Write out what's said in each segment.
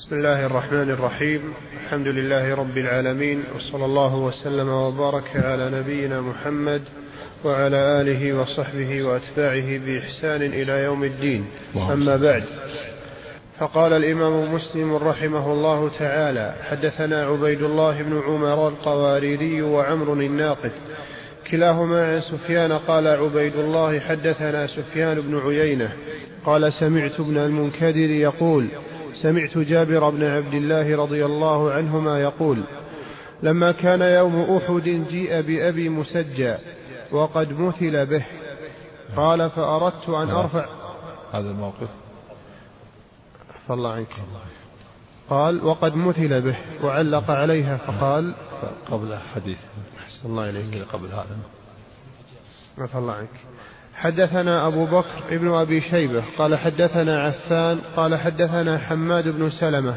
بسم الله الرحمن الرحيم. الحمد لله رب العالمين وصلى الله وسلم وبارك على نبينا محمد وعلى آله وصحبه وأتباعه بإحسان إلى يوم الدين. أما بعد فقال الإمام مسلم رحمه الله تعالى حدثنا عبيد الله بن عمر القواريري وعمر الناقد. كلاهما عن سفيان قال عبيد الله حدثنا سفيان بن عيينة. قال سمعت ابن المنكدر يقول سمعت جابر بن عبد الله رضي الله عنهما يقول لما كان يوم أحد جيء بأبي مسجى وقد مثل به قال فأردت أن أرفع هذا الموقف. الله عنك قال وقد مثل به وعلق عليها فقال قبل حديث. أحسن الله إليك قبل هذا. عفى الله عنك حدثنا أبو بكر ابن أبي شيبة قال حدثنا عفان قال حدثنا حماد بن سلمة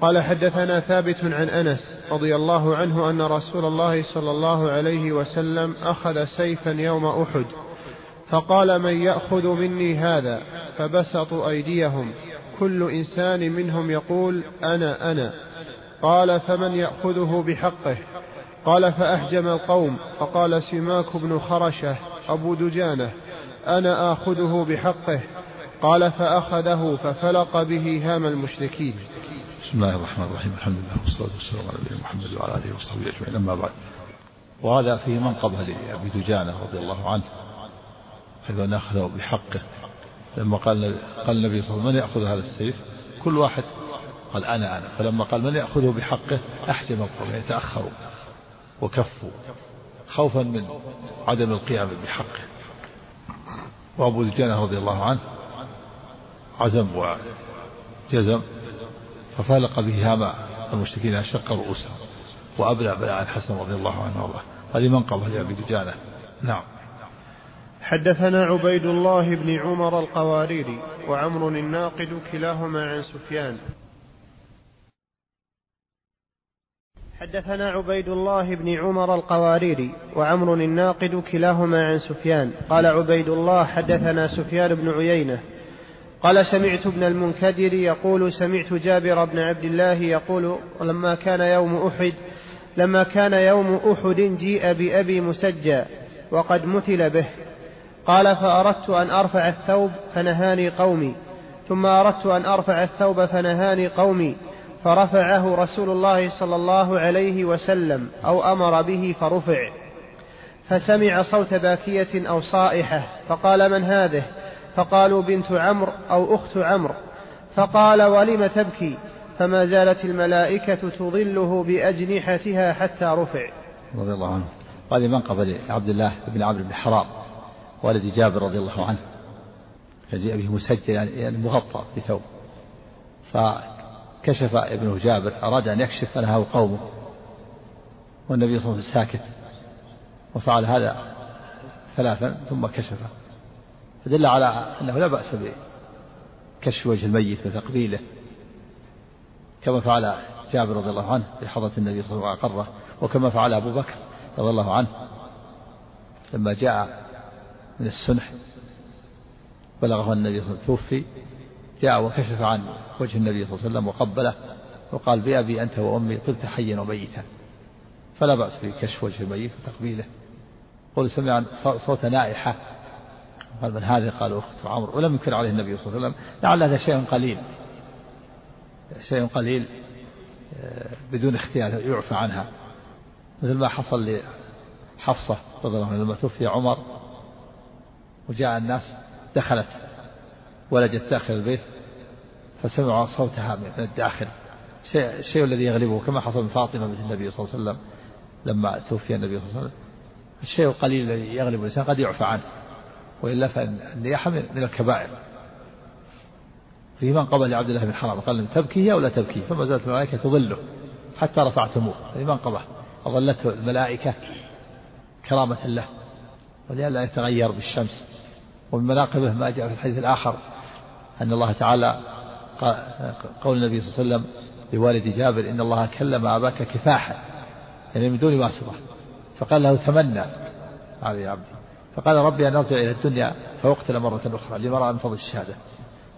قال حدثنا ثابت عن أنس رضي الله عنه أن رسول الله صلى الله عليه وسلم أخذ سيفا يوم أحد فقال من يأخذ مني هذا؟ فبسطوا أيديهم. كل إنسان منهم يقول أنا أنا. قال فمن يأخذه بحقه؟ قال فأحجم القوم. فقال سماك بن خرشة أبو دجانة أنا آخذه بحقه. قال فأخذه ففلق به هام المشركين. بسم الله الرحمن الرحيم الحمد لله والصلاة والسلام على نبينا محمد وعلى آله وصحبه أجمعين أما بعد. وهذا فيه منقبة لأبي دجانة رضي الله عنه حيث أن أخذه بحقه. لما قال قال النبي صلى الله عليه وسلم من يأخذ هذا السيف؟ كل واحد قال أنا أنا. فلما قال من يأخذه بحقه؟ أحجم القوم يتأخروا وكفوا. خوفا من عدم القيام بحقه. وأبو دجانة رضي الله عنه عزم وجزم ففالق به هام المشركين شق رؤوسهم. وأبلى بلاء الحسن رضي الله عنه وأرضاه. هذه منقبة لأبي دجانة نعم. حدثنا عبيد الله بن عمر القواريري وعمر الناقد كلاهما عن سفيان. حدثنا عبيد الله بن عمر القواريري وعمر الناقد كلاهما عن سفيان. قال عبيد الله حدثنا سفيان بن عيينة. قال سمعت ابن المنكدر يقول سمعت جابر بن عبد الله يقول لما كان يوم أحد لما كان يوم أحد جيء بأبي مسجى وقد مثل به. قال فأردت أن أرفع الثوب فنهاني قومي ثم أردت أن أرفع الثوب فنهاني قومي فرفعه رسول الله صلى الله عليه وسلم أو أمر به فرفع. فسمع صوت باكية أو صائحة فقال من هذه؟ فقالوا بنت عمرو أو أخت عمرو. فقال ولم تبكي؟ فما زالت الملائكة تظله بأجنحتها حتى رفع. رضي الله عنه. هذه منقبة لعبد الله بن عمرو بن حرام والد جابر رضي الله عنه. فجاء به مسجل يعني مغطى بثوب. فكشف ابنه جابر أراد أن يكشف فنهاه قومه. والنبي صلى الله عليه وسلم ساكت وفعل هذا ثلاثا ثم كشف فدل على أنه لا بأس بكشف وجه الميت وتقبيله. كما فعل جابر رضي الله عنه في حضرة النبي صلى الله عليه وسلم وأقره وكما فعل أبو بكر رضي الله عنه لما جاء من السنح بلغه النبي صلى الله عليه وسلم توفي. جاء وكشف عن وجه النبي صلى الله عليه وسلم وقبله وقال بأبي أنت وأمي قلت حيا وميتا فلا بأس بكشف وجه الميت وتقبيله. قل سمع صوت نائحة. قال من هذه؟ قال أخت عمرو. ولم ينكر عليه النبي صلى الله عليه وسلم. لعل هذا شيء قليل. شيء قليل آه، بدون اختيار يعفى عنها. مثل ما حصل لحفصة رضي الله عنها لما توفي عمر وجاء الناس دخلت ولجت داخل البيت. فسمعوا صوتها من الداخل. الشيء الذي يغلبه كما حصل من فاطمة بنت النبي صلى الله عليه وسلم لما توفي النبي صلى الله عليه وسلم. الشيء القليل الذي يغلب الإنسان قد يعفى عنه وإلا فإن النياحة من الكبائر. في من قبل عبد الله بن حرام قال تبكي أو لا تبكي فما زالت الملائكة تظله حتى رفعتموه. هذه منقبة أظلته الملائكة كرامة له ولئلا يتغير بالشمس. ومن مناقبه ما جاء في الحديث الآخر أن الله تعالى قول النبي صلى الله عليه وسلم لوالد جابر إن الله كلم أباك كفاحا يعني من دون واسطة فقال له تمنى. هذا يا عبدي. فقال ربي أن أرجع إلى الدنيا فأقتل مرة أخرى لمرأة من فضل الشهادة.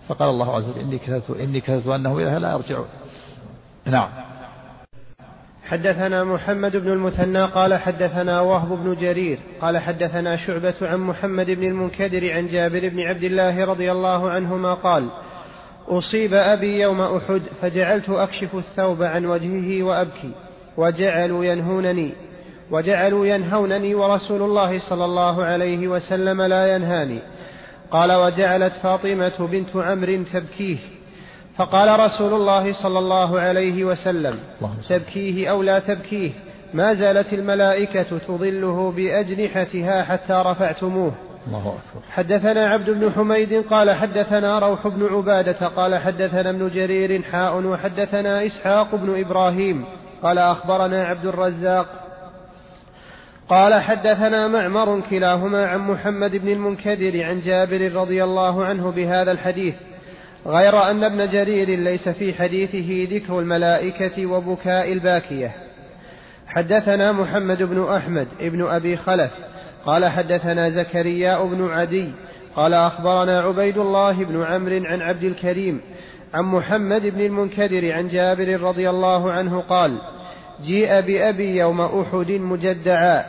فقال الله عز وجل إني كتبت إني كتبت أنه إله لا يرجعون نعم. حدثنا محمد بن المثنى قال حدثنا وهب بن جرير قال حدثنا شعبة عن محمد بن المنكدر عن جابر بن عبد الله رضي الله عنهما قال أصيب أبي يوم أحد فجعلت أكشف الثوب عن وجهه وأبكي وجعلوا ينهونني وجعلوا ينهونني ورسول الله صلى الله عليه وسلم لا ينهاني. قال وجعلت فاطمة بنت عمرو تبكيه. فقال رسول الله صلى الله عليه وسلم تبكيه أو لا تبكيه؟ ما زالت الملائكة تظله بأجنحتها حتى رفعتموه. الله أكبر. حدثنا عبد بن حميد قال حدثنا روح بن عبادة قال حدثنا ابن جرير حاء وحدثنا إسحاق بن إبراهيم قال أخبرنا عبد الرزاق قال حدثنا معمر كلاهما عن محمد بن المنكدر عن جابر رضي الله عنه بهذا الحديث غير أن ابن جرير ليس في حديثه ذكر الملائكة وبكاء الباكية. حدثنا محمد بن أحمد ابن أبي خلف قال حدثنا زكريا بن عدي قال أخبرنا عبيد الله بن عمرو عن عبد الكريم عن محمد بن المنكدر عن جابر رضي الله عنه قال جيء بأبي يوم أحد مجدعا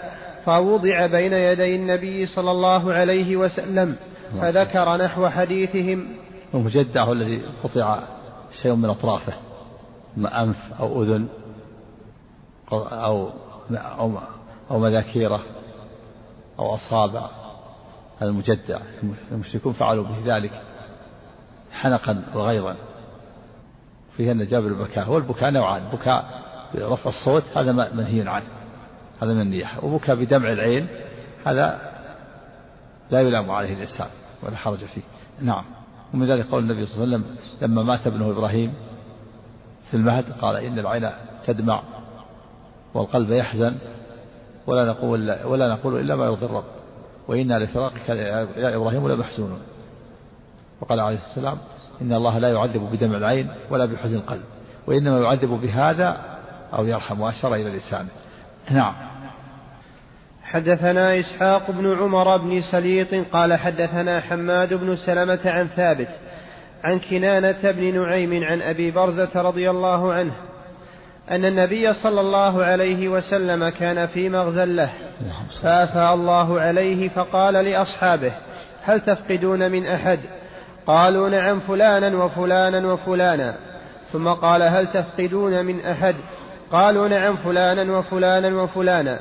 فوضع بين يدي النبي صلى الله عليه وسلم فذكر نحو حديثهم. المجدع هو الذي قطع شيء من أطرافه إما أنف أو أذن أو أو أو مذاكيرة. أو أصابع هذا المجدع. المشركون فعلوا به ذلك حنقا وغيظا. فيه أن جابر البكاء هو البكاء نوعان. بكاء برفع الصوت هذا منهي عنه. هذا من النياحة وبكاء بدمع العين هذا لا يلام عليه الإنسان ولا حرج فيه. نعم. ومن ذلك قول النبي صلى الله عليه وسلم لما مات ابنه إبراهيم في المهد قال إن العين تدمع والقلب يحزن ولا نقول ولا نقول إلا ما يرضي الرب. وإنا لفراقك يا إبراهيم لمحزونون. وقال عليه والسلام إن الله لا يعذب بدمع العين ولا بحزن القلب وإنما يعذب بهذا أو يرحم وأشار إلى لسانه. نعم. حدثنا إسحاق بن عمر بن سليط قال حدثنا حماد بن سلمة عن ثابت عن كنانة بن نعيم عن أبي برزة رضي الله عنه أن النبي صلى الله عليه وسلم كان في مغزى له. فأفى الله عليه فقال لأصحابه هل تفقدون من أحد؟ قالوا نعم فلانا وفلانا وفلانا. ثم قال هل تفقدون من أحد؟ قالوا نعم فلانا وفلانا وفلانا.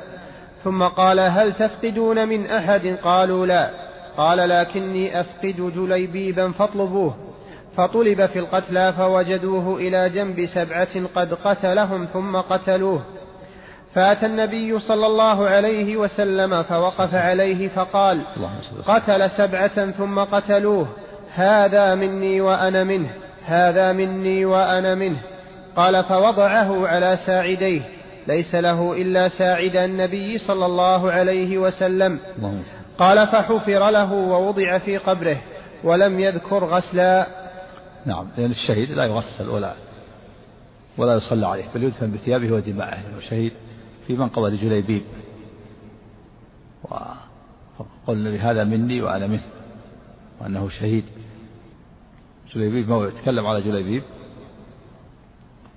ثم قال هل تفقدون من أحد؟ قالوا لا. قال لكني أفقد جليبيبا فاطلبوه. فطلب في القتلى فوجدوه إلى جنب سبعة قد قتلهم ثم قتلوه. فأتى النبي صلى الله عليه وسلم فوقف عليه فقال قتل سبعة ثم قتلوه. هذا مني وأنا منه. هذا مني وأنا منه. قال فوضعه على ساعديه. ليس له إلا ساعد النبي صلى الله عليه وسلم. قال فحفر له ووضع في قبره ولم يذكر غسلا. نعم لأن الشهيد لا يغسل ولا ولا يصلى عليه بل يدفن بثيابه ودمائه. لأنه شهيد في منقبة لجليبيب وقال النبي هذا مني وأنا منه وأنه شهيد. جليبيب مولى تكلم على جليبيب.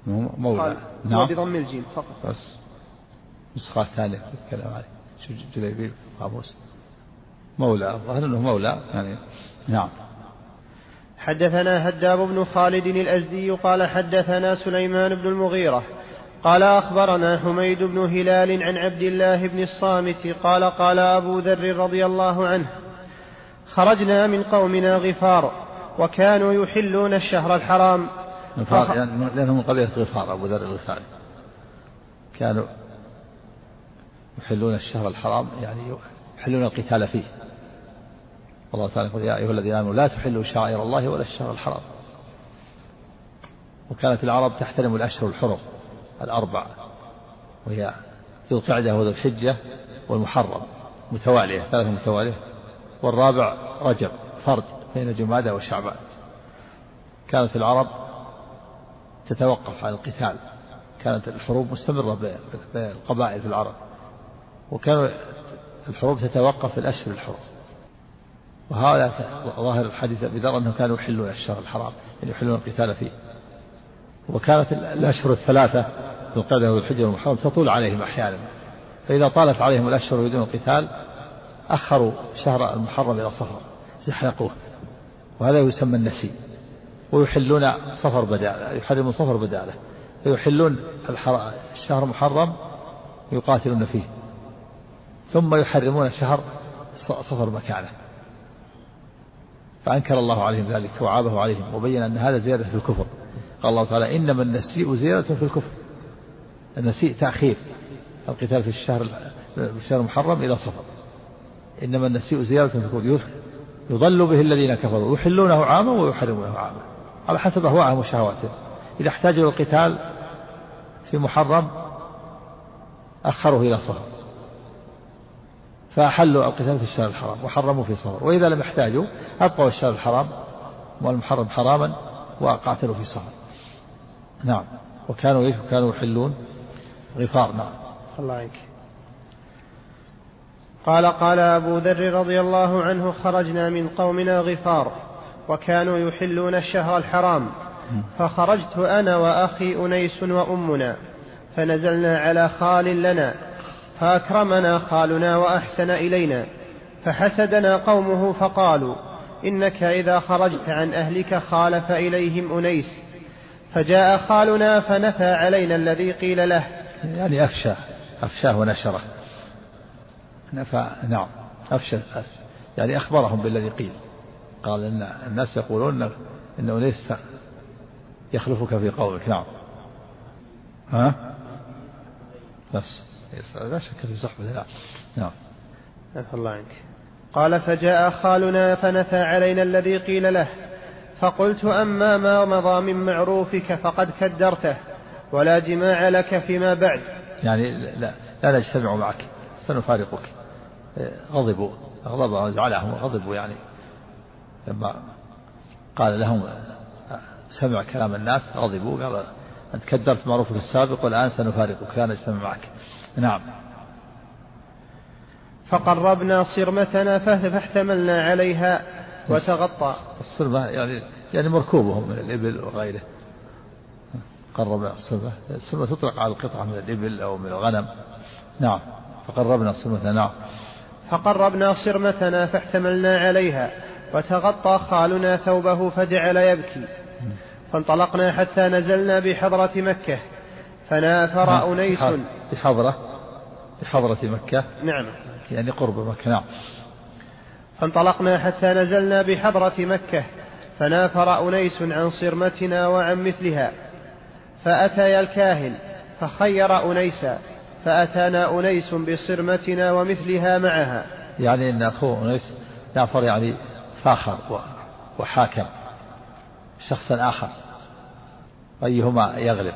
مولى. نعم. بضم الجيم فقط. بس. نسخة ثانية تتكلم عليه. شوف جليبيب؟ قاموس مولى الظاهر أنه مولى يعني. نعم. حدثنا هداب بن خالد الأزدي قال حدثنا سليمان بن المغيرة قال أخبرنا حميد بن هلال عن عبد الله بن الصامت قال قال أبو ذر رضي الله عنه خرجنا من قومنا غفار وكانوا يحلون الشهر الحرام غفار يعني لأنهم من قبيلة غفار أبو ذر الغفاري كانوا يحلون الشهر الحرام يعني يحلون القتال فيه. الله تعالى يقول يا أيها الذين آمنوا لا تحلوا شعائر الله ولا الشهر الحرام. وكانت العرب تحترم الأشهر الحرم الأربع وهي ذو القعدة وذو الحجة والمحرم متوالية ثلاثة متوالية. والرابع رجب فرد بين جمادى وشعبان. كانت العرب تتوقف عن القتال. كانت الحروب مستمرة بين القبائل في العرب. وكانوا الحروب تتوقف في الأشهر الحرم. وهذا ظاهر الحديث أبي ذر أنهم كانوا يحلون الشهر الحرام يعني يحلون القتال فيه. وكانت الأشهر الثلاثة ذو القعدة والحجة والمحرم تطول عليهم أحيانا. فإذا طالت عليهم الأشهر بدون القتال أخروا شهر المحرم إلى صفر زحلقوه. وهذا يسمى النسي. ويحلون صفر بدالة يحرمون صفر بدالة. ويحلون الشهر المحرم يقاتلون فيه. ثم يحرمون شهر صفر مكانه. فأنكر الله عليهم ذلك وعابه عليهم وبين أن هذا زيادة في الكفر. قال الله تعالى إنما النسيء زيادة في الكفر. النسيء تأخير. القتال في الشهر الشهر المحرم إلى صفر. إنما النسيء زيادة في الكفر. يضل به الذين كفروا. يحلونه عاما ويحرمونه عاما. على حسب أهواءهم وشهواتهم. إذا احتاجوا للقتال في محرم أخروه إلى صفر. فأحلوا القتال في الشهر الحرام وحرموا في صفر وإذا لم يحتاجوا أبقوا الشهر الحرام والمحرم حراما وقاتلوا في صفر نعم. وكانوا إيش؟ وكانوا يحلون غفار. نعم. الله عنك. قال قال أبو ذر رضي الله عنه خرجنا من قومنا غفار وكانوا يحلون الشهر الحرام. فخرجت أنا وأخي أنيس وأمنا فنزلنا على خال لنا فأكرمنا خالنا وأحسن إلينا فحسدنا قومه فقالوا إنك إذا خرجت عن أهلك خالف إليهم أنيس. فجاء خالنا فنفى علينا الذي قيل له. يعني أفشى أفشاه ونشره. نفى نعم أفشى يعني أخبرهم بالذي قيل. قال إن الناس يقولون إن أنيس يخلفك في قومك. نعم. ها؟ بس. لا شك في صحبة نعم. نعم الله عنك. قال فجاء خالنا فنفى علينا الذي قيل له فقلت أما ما مضى من معروفك فقد كدرته ولا جماع لك فيما بعد. يعني لا, لا نجتمع معك. سنفارقك. غضبوا. غضبوا وزعلهم وغضبوا يعني. لما قال لهم سمع كلام الناس غضبوا قال أنت كدرت معروفك السابق والآن سنفارقك. لا نجتمع معك. نعم. فقربنا صرمتنا فاحتملنا عليها وتغطى. الصرمة يعني يعني مركوبهم من الإبل وغيره. قربنا الصرمة. الصرمة تطلق على القطعة من الإبل أو من الغنم. نعم. فقربنا صرمتنا نعم. فقربنا صرمتنا فاحتملنا عليها وتغطى خالنا ثوبه فجعل يبكي. فانطلقنا حتى نزلنا بحضرة مكة. فنافر أنيس. بحضرة. بحضرة مكة. نعم. يعني قرب مكة نعم. فانطلقنا حتى نزلنا بحضرة مكة فنافر أنيس عن صرمتنا وعن مثلها. فأتيا الكاهن فخير أنيسا فأتانا أنيس بصرمتنا ومثلها معها. يعني أن أخوه أنيس نافر يعني فاخر وحاكم شخصا آخر. أيهما يغلب؟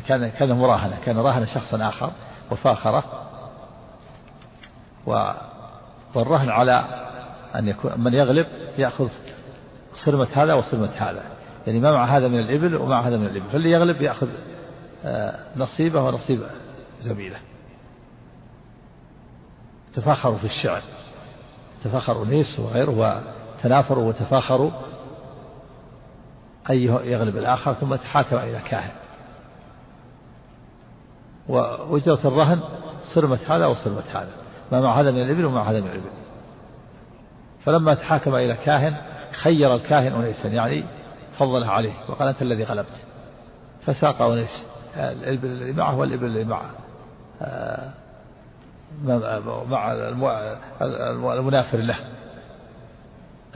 كان كان مراهنة كان راهن شخصا آخر وفاخرة. والرهن على أن يكون من يغلب يأخذ صرمة هذا وصرمة هذا. يعني ما مع هذا من الإبل ومع هذا من الإبل. فاللي يغلب يأخذ آه، نصيبه ونصيب زميله. تفاخروا في الشعر. تفاخر أنيس وغيره وتنافروا وتفاخروا. أي يغلب الآخر ثم تحاكم إلى كاهن. وأجرة الرهن صرمة هذا وصرمة هذا. ما مع هذا من الإبل ومع هذا من الإبل. فلما تحاكم إلى كاهن خير الكاهن أنيسا يعني فضله عليه وقال أنت الذي غلبت. فساق أنيس الإبل الذي معه والإبل الذي معه. آه، مع المنافر له.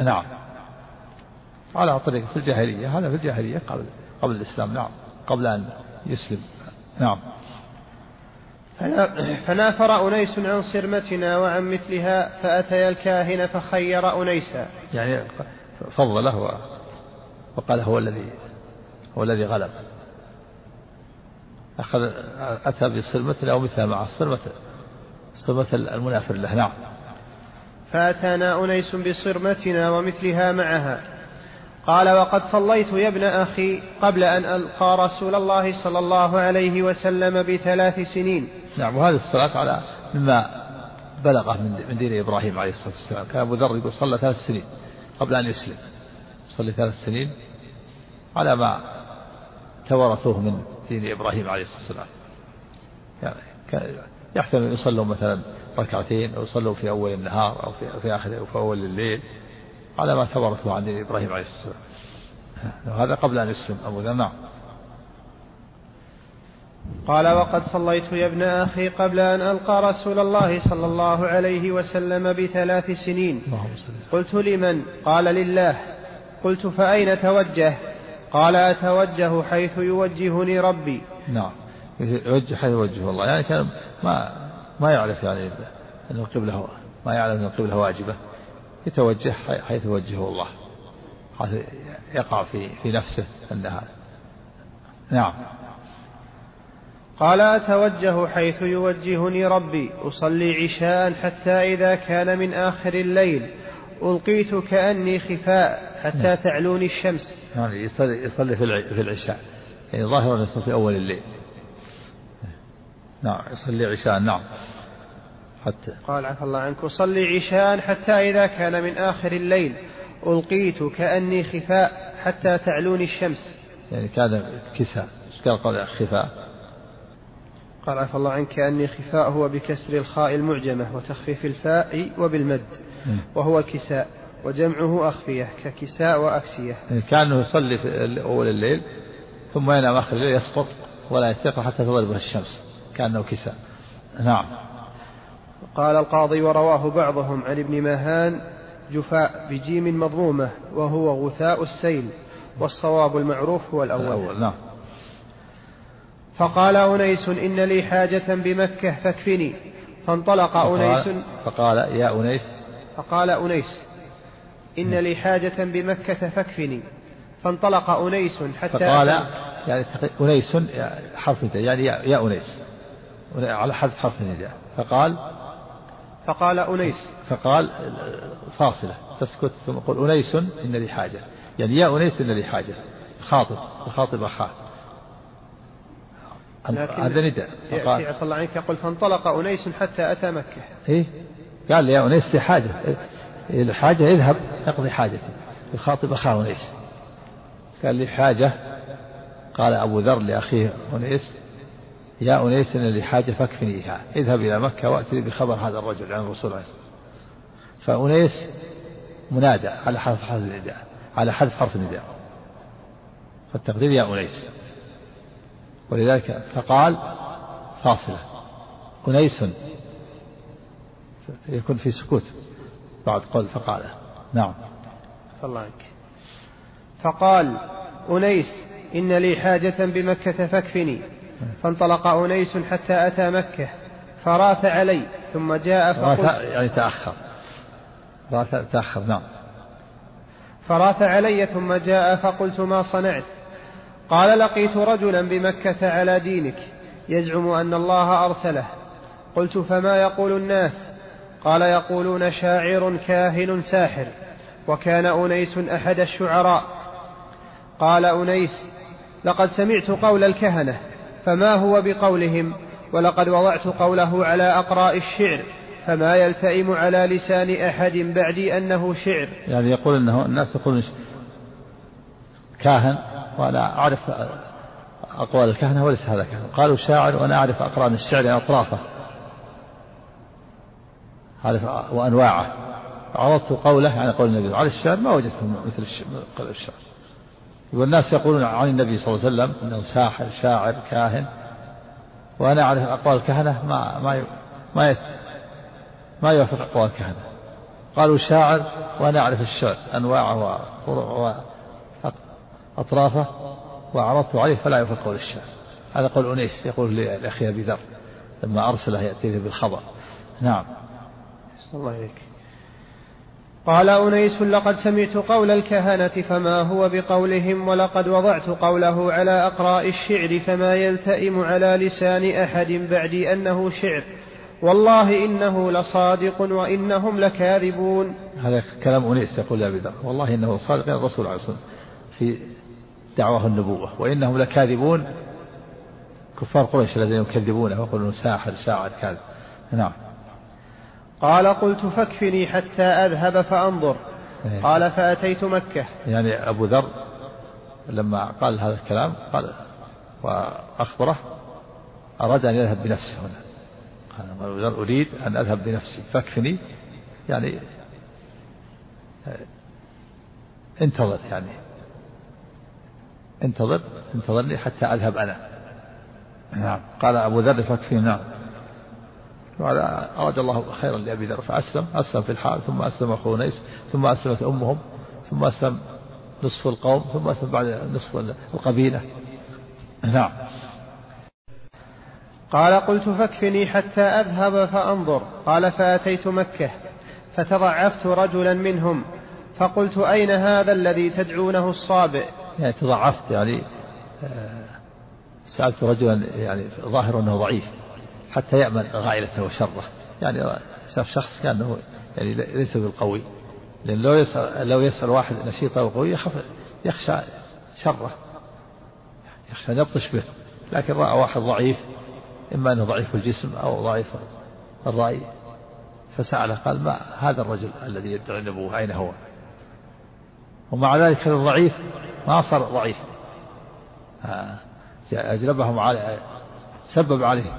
نعم. على طريق في الجاهلية هذا في الجاهلية قبل قبل الإسلام نعم. قبل أن يسلم. نعم. فنافر أنيس عن صرمتنا وعن مثلها فأتيا الكاهن فخير أنيسا يعني فضله وقال هو الذي هو الذي غلب. أخذ أتى بصرمة أو مثلها مع الصرمة صرمة المنافر له. نعم. فأتانا أنيس بصرمتنا ومثلها معها. قال وقد صليت يا ابن أخي قبل أن ألقى رسول الله صلى الله عليه وسلم بثلاث سنين. نعم وهذه الصلاة على مما بلغه من دين إبراهيم عليه الصلاة والسلام. كان أبو ذر يقول صلى ثلاث سنين قبل أن يسلم. صلي ثلاث سنين على ما توارثوه من دين إبراهيم عليه الصلاة والسلام. يعني يحتمل يصلوا مثلا ركعتين أو يصلوا في أول النهار أو في, في آخر أو في أول الليل. على ما توارثوه عن إبراهيم عليه والسلام هذا قبل أن يسلم أبو ذر. نعم. قال وقد صليت يا ابن أخي قبل أن ألقى رسول الله صلى الله عليه وسلم بثلاث سنين. قلت لمن؟ قال لله. قلت فأين توجه؟ قال أتوجه حيث يوجهني ربي. نعم. يوجه حيث يوجهه الله. يعني كان ما ما يعرف يعني أن القبلة ما يعلم أن القبلة واجبة. يتوجه حيث يوجهه الله حيث يقع في في نفسه أنها نعم. قال أتوجه حيث يوجهني ربي أصلي عشاء حتى إذا كان من آخر الليل. ألقيت كأني خفاء حتى نعم. تعلوني الشمس. يعني يصلي, يصلي في العشاء. يعني ظاهرا يصلي في أول الليل. نعم يصلي عشاء. نعم. حتى. قال عفى الله عنك أصلي عشاء حتى إذا كان من آخر الليل. ألقيت كأني خفاء حتى تعلوني الشمس. يعني كان كساء. قال قال خفاء؟ قال عفى الله عنك كأني خفاء هو بكسر الخاء المعجمة وتخفيف الفاء وبالمد وهو كساء وجمعه أخفية ككساء وأكسية. يعني كأنه يصلي في أول الليل ثم ينام آخر الليل يسقط ولا يستيقظ حتى تغرب الشمس. كأنه كساء. نعم. قال القاضي ورواه بعضهم عن ابن مهان جفاء بجيم مضمومة وهو غثاء السيل والصواب المعروف هو الأول, الأول نعم. فقال أنيس إن لي حاجة بمكة فاكفني. فانطلق فقال أنيس فقال يا أنيس. فقال أنيس إن لي حاجة بمكة فاكفني. فانطلق أنيس حتى فقال يعني أنيس حرف نداء يعني يا أنيس. على حذف حرف النداء فقال فقال أنيس. فقال فاصلة تسكت ثم قل أنيس إن لي حاجة. يعني يا أنيس إن لي حاجة. خاطب وخاطب أخاه هذا نداء. فقال في الله عنك يقول فانطلق أنيس حتى أتى مكة. إيه؟ قال لي يا أنيس لي حاجة. الحاجة اذهب اقضي حاجتي. يخاطب أخاه أنيس. قال لي حاجة؟ قال أبو ذر لأخيه أنيس. يا أنيس إن لي حاجة فاكفنيها اذهب إلى مكة وأتي بخبر هذا الرجل عن الرسول عليه الصلاة فأنيس منادى على حرف حرف النداء على حذف حرف النداء. فالتقدير يا أنيس. ولذلك فقال فاصلة. أنيس يكون في سكوت بعد قول فقال نعم. الله فقال أنيس إن لي حاجة بمكة فاكفني فانطلق أنيس حتى أتى مكة فراث علي ثم جاء فقلت يعني تأخر. راث تأخر نعم. فراث علي ثم جاء فقلت ما صنعت؟ قال لقيت رجلا بمكة على دينك يزعم أن الله أرسله. قلت فما يقول الناس؟ قال يقولون شاعر كاهن ساحر وكان أنيس أحد الشعراء. قال أنيس لقد سمعت قول الكهنة فما هو بقولهم ولقد وضعت قوله على أقراء الشعر فما يلتئم على لسان أحد بعدي أنه شعر. يعني يقول أنه الناس يقولون كاهن. وأنا أعرف أقوال الكهنة وليس هذا كهنة قالوا شاعر وأنا أعرف أقران الشعر أطرافه. أعرف وأنواعه. عرضت قوله يعني قول النبي على الشعر ما وجدت مثل الشعر. والناس يقولون عن النبي صلى الله عليه وسلم إنه ساحر شاعر كاهن. وأنا أعرف أقوال الكهنة ما ما ما ما يوافق أقوال الكهنة. قالوا شاعر وأنا أعرف الشعر انواعه أطرافه وعرضت عليه فلا يوافق قول الشاعر. هذا قول أنيس يقول لأخي أبي ذر لما أرسله يأتيه بالخبر. نعم. الله إليك. قال أنيس لقد سمعت قول الكهنة فما هو بقولهم؟ ولقد وضعت قوله على أقراء الشعر فما يلتئم على لسان أحد بعدي أنه شعر. والله إنه لصادق وإنهم لكاذبون. هذا كلام أنيس يقول أبي ذر. والله إنه صادق الرسول عليه الصلاة في دعواه النبوة. وإنهم لكاذبون. كفار قريش الذين يكذبونه ويقولون ساحر شاعر كاذب. نعم. قال قلت فاكفني حتى أذهب فأنظر. إيه. قال فأتيت مكة. يعني أبو ذر لما قال هذا الكلام قال وأخبره أراد أن يذهب بنفسه هنا. قال أبو ذر أريد أن أذهب بنفسي. فاكفني. يعني انتظر يعني. انتظر انتظرني حتى أذهب أنا. نعم. قال أبو ذر فاكفني. نعم. وهذا أراد الله خيرا لأبي ذر. فأسلم أسلم في الحال ثم أسلم أخوه نيس ثم أسلمت أمهم ثم أسلم نصف القوم ثم أسلم بعد نصف القبيلة. نعم. قال قلت فاكفني حتى أذهب فأنظر. قال فأتيت مكة فتضعفت رجلا منهم فقلت أين هذا الذي تدعونه الصابئ؟ يعني تضعفت يعني آه، سألت رجلا يعني ظاهر أنه ضعيف. حتى يأمن غائلته وشره. يعني شاف شخص كان يعني ليس بالقوي. لأن لو يسأل لو يسأل واحد نشيط أو قوي يخاف يخشى شره. يخشى أن يبطش به. لكن رأى واحد ضعيف إما أنه ضعيف الجسم أو ضعيف الرأي فسأله قال ما هذا الرجل الذي يدعي النبوة؟ أين هو؟ ومع ذلك الضعيف ما صار ضعيف. آه، أجلبهم على سبب عليه.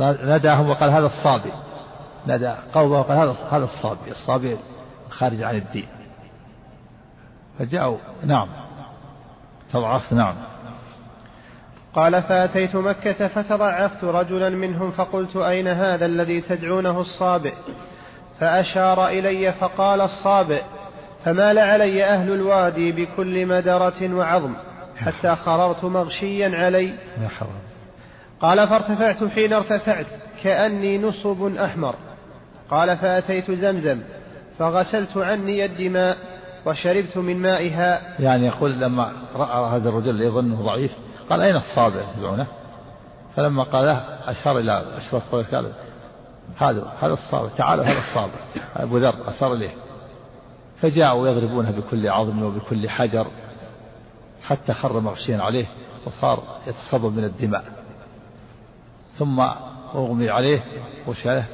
ناداهم وقال هذا الصابي. نادى قومه وقال هذا هذا الصابي الصابي خارج عن الدين. فجاءوا نعم. تضعف نعم. قال فأتيت مكة فتضعفت رجلا منهم فقلت أين هذا الذي تدعونه الصابئ؟ فأشار إلي فقال الصابئ فمال علي أهل الوادي بكل مدرة وعظم حتى خررت مغشيا علي. قال فارتفعت حين ارتفعت كأني نصب أحمر. قال فأتيت زمزم فغسلت عني الدماء وشربت من مائها. يعني يقول لما رأى هذا الرجل يظنه ضعيف قال أين الصابع؟ يتبعونه فلما قال له أشار إلى أشرف قال هذا هذا الصابع تعالوا هذا الصابع. أبو ذر أشار إليه. فجاءوا يضربونه بكل عظم وبكل حجر حتى خر مغشيا عليه وصار يتصبب من الدماء. ثم أغمي عليه وشاله.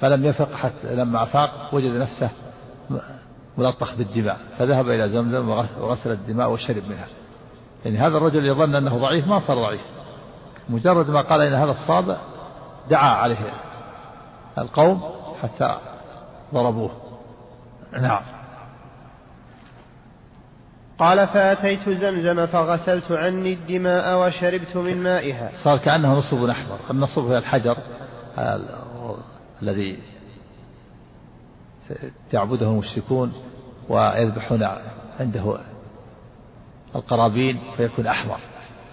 فلم يفق حتى لما أفاق وجد نفسه ملطخ بالدماء فذهب إلى زمزم وغسل الدماء وشرب منها. يعني هذا الرجل يظن أنه ضعيف ما صار ضعيف. مجرد ما قال إن هذا الصابع دعا عليه القوم حتى ضربوه. نعم. قال فأتيت زمزم فغسلت عني الدماء وشربت من مائها. صار كأنه نصب أحمر. النصب هو الحجر الذي تعبده المشركون ويذبحون عنده القرابين فيكون أحمر.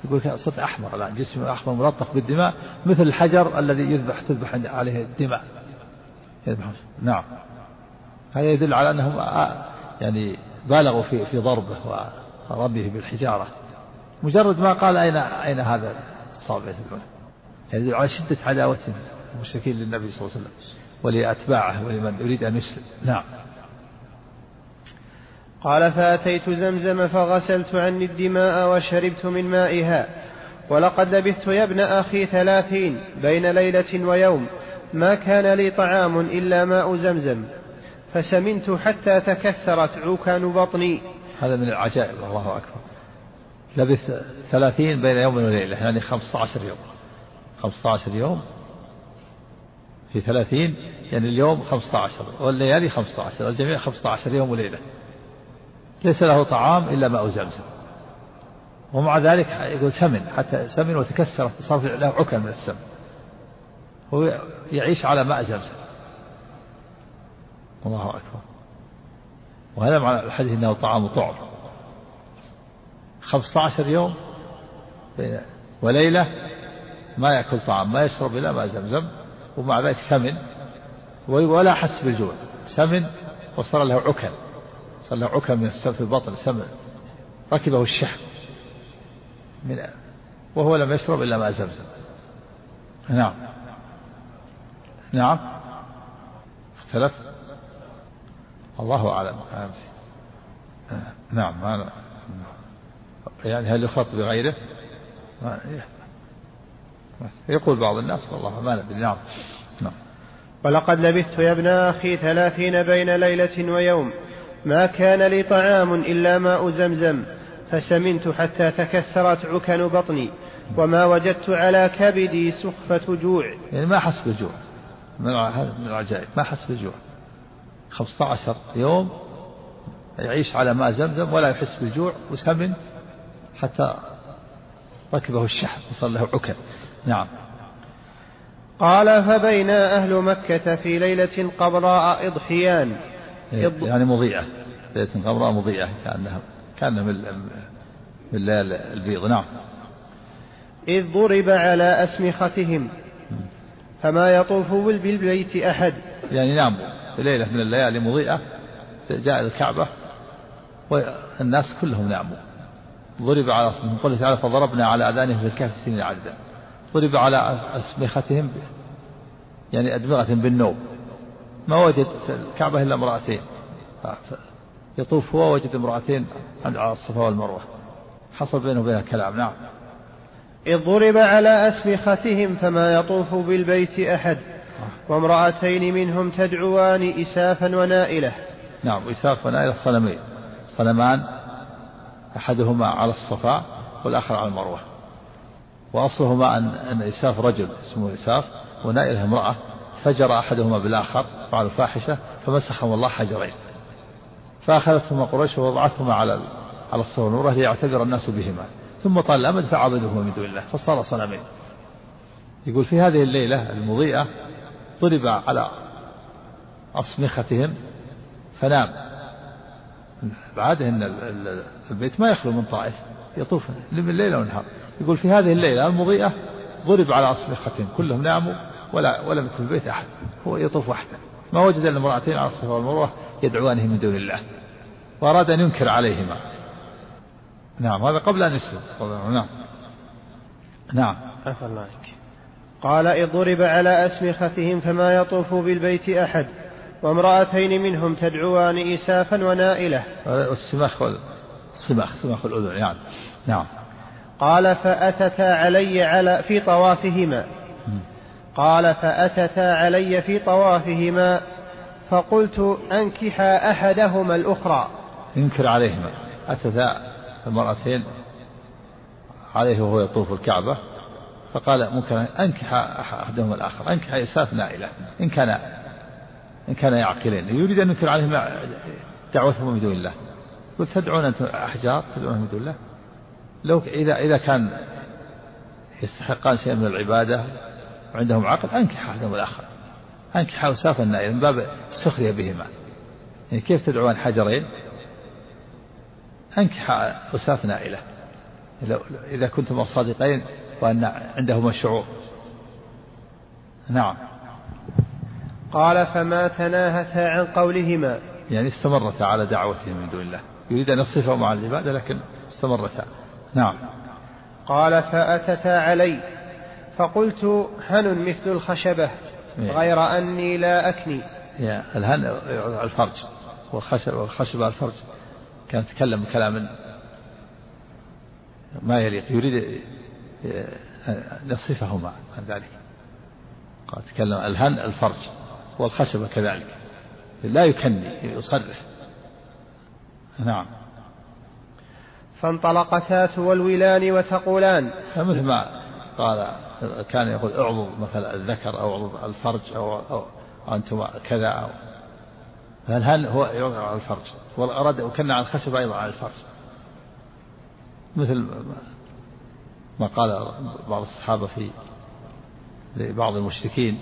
يقول صرت أحمر الآن جسمه أحمر ملطخ بالدماء مثل الحجر الذي يذبح تذبح عليه الدماء. يذبح نعم. هذا يدل على أنهم يعني بالغوا في في ضربه وربه بالحجارة. مجرد ما قال أين أين هذا الصابع؟ يدل يعني على شدة عداوة المشركين للنبي صلى الله عليه وسلم ولأتباعه ولمن يريد أن يسلم. نعم. قال فأتيت زمزم فغسلت عني الدماء وشربت من مائها ولقد لبثت يا ابن أخي ثلاثين بين ليلة ويوم ما كان لي طعام إلا ماء زمزم. فسمنت حتى تكسرت عكان بطني. هذا من العجائب الله أكبر. لبث ثلاثين بين يوم وليلة يعني خمسة عشر يوم. خمسة عشر يوم في ثلاثين يعني اليوم خمسة عشر والليالي خمسة عشر الجميع خمسة عشر يوم وليلة. ليس له طعام إلا ماء زمزم ومع ذلك يقول سمن حتى سمن وتكسر صار له عكا من السمن. هو يعيش على ماء زمزم. الله أكبر. وهذا مع الحديث أنه طعام طعم. خمسة عشر يوم وليلة ما يأكل طعام ما يشرب إلا ماء زمزم ومع ذلك سمن ولا حس بالجوع. سمن وصار له عكا صار له عكا من السم في البطن سمن. ركبه الشحم. من وهو لم يشرب إلا ماء زمزم. نعم. نعم. اختلف. الله أعلم. نعم ما يعني هل يخاط بغيره؟ يقول بعض الناس والله ما ندري. نعم. نعم. ولقد لبثت يا ابن أخي ثلاثين بين ليلة ويوم. ما كان لي طعام إلا ماء زمزم فسمنت حتى تكسرت عكن بطني وما وجدت على كبدي سخفة جوع. يعني ما حس بالجوع من العجائب ما حس بالجوع 15 يوم يعيش على ماء زمزم ولا يحس بالجوع وسمن حتى ركبه الشحم وصار له عكن نعم. قال فبينا أهل مكة في ليلة قبراء إضحيان. إيه، يعني مضيئة. ليلة قبراء مضيئة كأنها كأنها من الليل البيض. نعم. إذ ضرب على أسمختهم فما يطوف بالبيت أحد. يعني ناموا. في ليلة من الليالي مضيئة جاء الكعبة والناس كلهم ناموا. ضرب على أسمختهم قال تعالى فضربنا على أذانهم في الكهف سنين عددا. ضرب على أسمختهم يعني أدمغة بالنوم. ما وجد في الكعبة إلا امرأتين. يطوف هو وجد امرأتين عند الصفا والمروة. حصل بينه وبينها كلام. نعم. إذ ضرب على أسمختهم فما يطوف بالبيت أحد. وامرأتين منهم تدعوان إسافا ونائلة. نعم إساف ونائلة صنمين صنمان أحدهما على الصفا والآخر على المروة. وأصلهما أن أن إساف رجل اسمه إساف ونائلة امرأة. فجر أحدهما بالآخر فعلوا فاحشة فمسخهم الله حجرين. فأخذتهما قريش ووضعتهما على على الصفا والمروة ليعتبر الناس بهما. ثم طال الأمد فعبدوه من دون الله فصار صنمين يقول في هذه الليلة المضيئة ضرب على أصمختهم فنام. بعد أن البيت ما يخلو من طائف يطوف من ليلة ونهار يقول في هذه الليلة المضيئة ضرب على أصمختهم كلهم ناموا ولا ولم يكن في البيت أحد. هو يطوف وحده. ما وجد إلا امرأتين على الصفا والمروة يدعوانه من دون الله. وأراد أن ينكر عليهما. نعم هذا قبل أن يسلم نعم. نعم. عفى الله عنك. قال إذ ضرب على أسمختهم فما يطوف بالبيت أحد وامرأتين منهم تدعوان إسافا ونائلة. السماخ والصماخ سماخ الأذن يعني. نعم. قال فأتتا علي على في طوافهما. قال فأتتا علي في طوافهما فقلت أنكحا أحدهما الأخرى. ينكر عليهما. أتتا المرأتين عليه وهو يطوف الكعبة فقال ممكن أنكح أحدهما الآخر أنكح إساف نائلة إن كان إن كان يعقلين يريد أن ينكر عليهم دعوتهم من دون الله. قلت تدعون أنتم أحجار؟ تدعون من دون الله. لو إذا إذا كان يستحقان شيئا من العبادة وعندهم عقل أنكح أحدهم الآخر. أنكح أسافا نائلة من باب السخرية بهما. يعني كيف تدعون حجرين؟ أنكح أساف نائلة. إذا كنتم صادقين وأن عندهما شعور نعم. قال فما تناهتا عن قولهما. يعني استمرتا على دعوتهم من دون الله. يريد أن يصفهم مع العبادة لكن استمرتا نعم. قال فأتتا علي. فقلت هن مثل الخشبة إيه. غير أني لا أكني. الهن الفرج. والخشب والخشبة الفرج. كان يتكلم كلاما ما يليق. يريد يصفهما عن ذلك. قال تكلم الهن الفرج والخشبة كذلك. لا يكني يصرح. نعم. فانطلقتا والولان وتقولان. مثل ما قال كان يقول اعضض مثلا الذكر أو اعضض الفرج أو, أو أنتم كذا أو. فالهن هو يوقع على الفرج. والأراد وكان على الخشب أيضا على الفرج. مثل ما قال بعض الصحابة في لبعض المشركين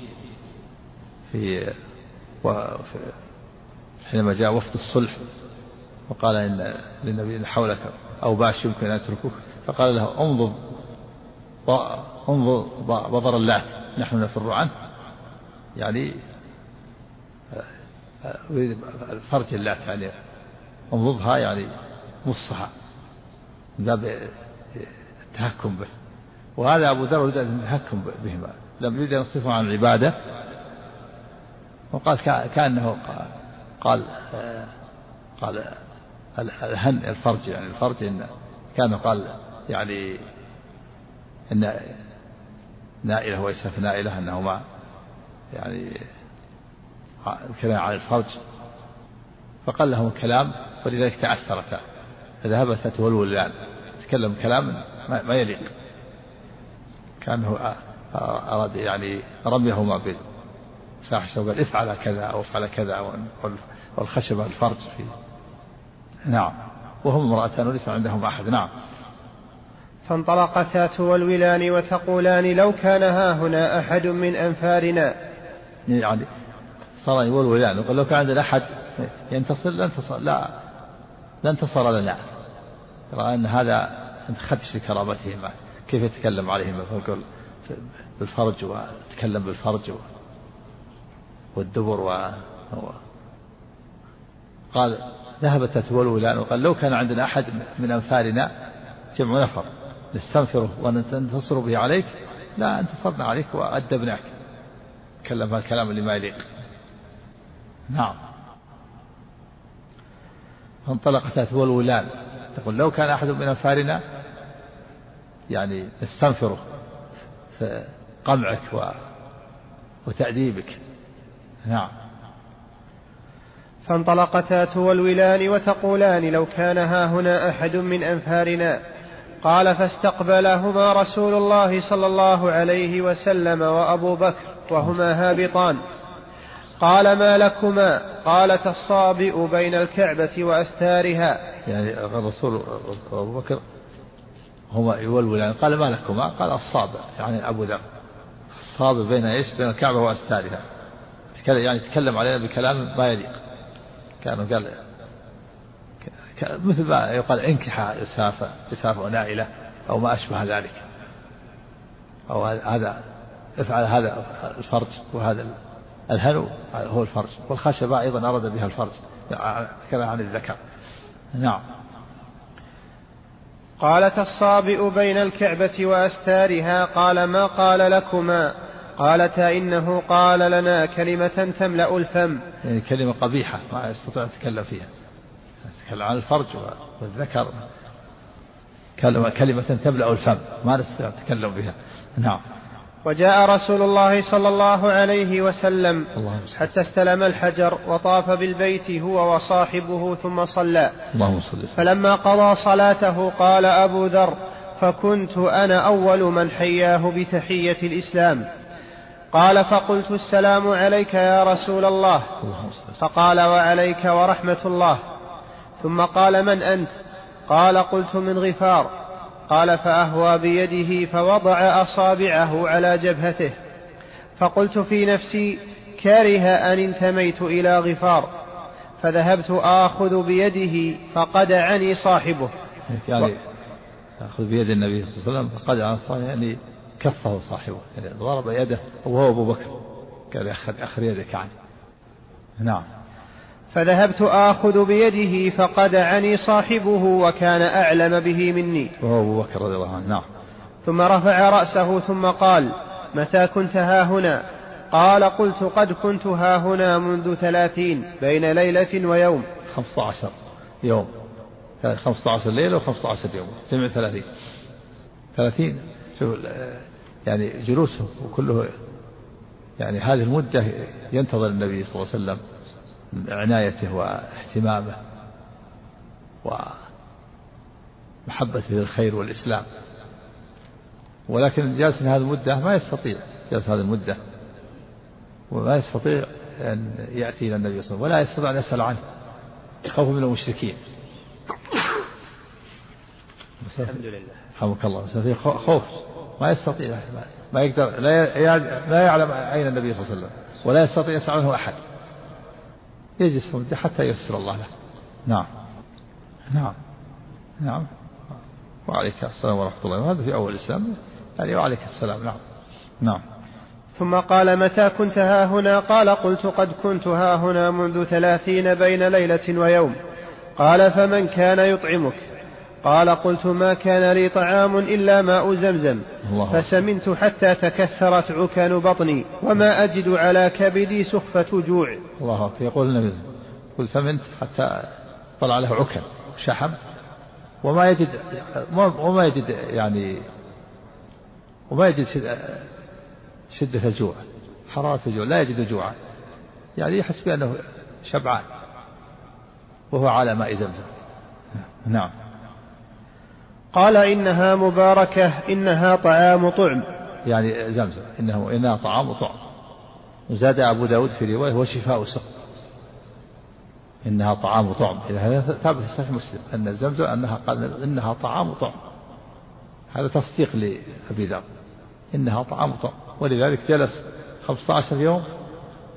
في حينما جاء وفد الصلح وقال إن للنبي إن حولك أو باش يمكن أن يتركوك فقال له انظر انظر بضر اللات نحن نفر عنه. يعني فرج اللات يعني انضضها يعني مصها التهكم به. وهذا أبو ذر يريد أن يتهكم بهما. لم يريد أن يصفهم عن العبادة. وقال كأنه قال قال الهن الفرج يعني الفرج إن كان قال يعني إن نائلة وإساف نائلة أنهما يعني الكلام على الفرج. فقال لهم كلام ولذلك تأثرتا. فذهبت تولولان تكلم كلام ما يليق. كأنه أراد يعني رميهما بالفاحشة وقال افعل كذا أو افعل كذا والخشبة الفرج في نعم. وهم امرأتان وليس عندهم أحد. نعم. فانطلقتا تولولان وتقولان لو كان ها هنا أحد من أنفارنا. يعني صار يولولان. وقال لو كان عندنا أحد ينتصر لانتصر لا لا انتصر لنا. رأى أن هذا خدش لكرامتهم. كيف يتكلم عليهم؟ يقول بالفرج وتكلم بالفرج والدبر و قال ذهبت تتولولان وقال لو كان عندنا أحد من أنفارنا جمع نفر نستنفره وننتصر به عليك. لا انتصرنا عليك وأدبناك. تكلم الكلام اللي ما يليق. نعم. فانطلقت تتولولان تقول لو كان أحد من أنفارنا يعني نستنفره في قمعك و وتأديبك. نعم. فانطلقتا تولولان وتقولان لو كان ها هنا أحد من أنفارنا. قال فاستقبلهما رسول الله صلى الله عليه وسلم وأبو بكر وهما هابطان. قال ما لكما؟ قالت الصابئ بين الكعبة وأستارها. يعني الرسول أبو بكر هما يولولان قال ما لكما؟ قال الصابئ يعني أبو ذر. الصابئ بين إيش؟ بين الكعبة وأستارها. يعني تكلم علينا بكلام ما يليق. كانوا قال مثل ما يقال انكح إسافة إسافة ونائلة أو ما أشبه ذلك. أو هذا افعل هذا الفرج وهذا الهنو هو الفرج. والخشبة أيضا أراد بها الفرج كما عن الذكر. نعم. قالت الصابئ بين الكعبة وأستارها قال ما قال لكما؟ قالتا إنه قال لنا كلمة تملأ الفم. يعني كلمة قبيحة ما يستطيع أن يتكلم فيها. يتكلم عن الفرج والذكر. كلمة, تملأ الفم ما نستطيع أن نتكلم بها. نعم. وجاء رسول الله صلى الله عليه وسلم حتى استلم الحجر وطاف بالبيت هو وصاحبه ثم صلى. اللهم صل فلما قضى صلاته قال أبو ذر فكنت أنا أول من حياه بتحية الإسلام. قال فقلت السلام عليك يا رسول الله. فقال وعليك ورحمة الله. ثم قال من أنت؟ قال قلت من غفار. قال فأهوى بيده فوضع أصابعه على جبهته. فقلت في نفسي كره أن انتميت إلى غفار. فذهبت آخذ بيده فقدعني صاحبه. يعني يأخذ بيد النبي صلى الله عليه وسلم فقدع صاحبه يعني كفه صاحبه. يعني ضرب يده وهو أبو بكر. قال أخذ أخر يدك عني نعم. فذهبت آخذ بيده فقدعني صاحبه وكان أعلم به مني. وهو أبو بكر رضي الله عنه. نعم. ثم رفع رأسه ثم قال متى كنت ها هنا؟ قال قلت قد كنت ها هنا منذ ثلاثين بين ليلة ويوم. خمسة عشر يوم. خمسة عشر ليلة وخمسة عشر يوم. جمع ثلاثين. ثلاثين. شوف يعني جلوسه وكله يعني هذه المدة ينتظر النبي صلى الله عليه وسلم. عنايته واهتمامه ومحبته للخير والإسلام. ولكن جالس هذه المدة ما يستطيع جالس هذه المدة وما يستطيع أن يأتي إلى النبي صلى الله عليه وسلم ولا يستطيع أن يسأل عنه خوفا من المشركين. الحمد لله. رحمك الله. خوف. ما يستطيع ما يقدر لا يعلم أين النبي صلى الله عليه وسلم ولا يستطيع يسأل عنه أحد. يجلس مدة حتى ييسر الله له. نعم. نعم. نعم. وعليك السلام ورحمة الله. وهذا في أول الإسلام. يعني وعليك السلام. نعم. نعم. ثم قال متى كنت ها هنا؟ قال قلت قد كنت ها هنا منذ ثلاثين بين ليلة ويوم. قال فمن كان يطعمك؟ قال قلت ما كان لي طعام إلا ماء زمزم الله فسمنت حتى تكسرت عكان بطني وما أجد على كبدي سخفة جوع. الله أكبر. يقول النبي قل سمنت حتى طلع له عكن شحم وما يجد وما يجد يعني وما يجد شدة الجوع حرارة الجوع لا يجد جوعا يعني يحس بأنه شبعان وهو على ماء زمزم. نعم. قال إنها مباركة إنها طعام طعم. يعني زمزم إنه إنها طعام طعم وزاد أبو داود في رواية هو شفاء سقم إنها طعام طعم هذا ثابت في صحيح مسلم أن زمزم أنها قال إنها طعام طعم هذا تصديق لأبي ذر إنها طعام طعم ولذلك جلس 15 يوم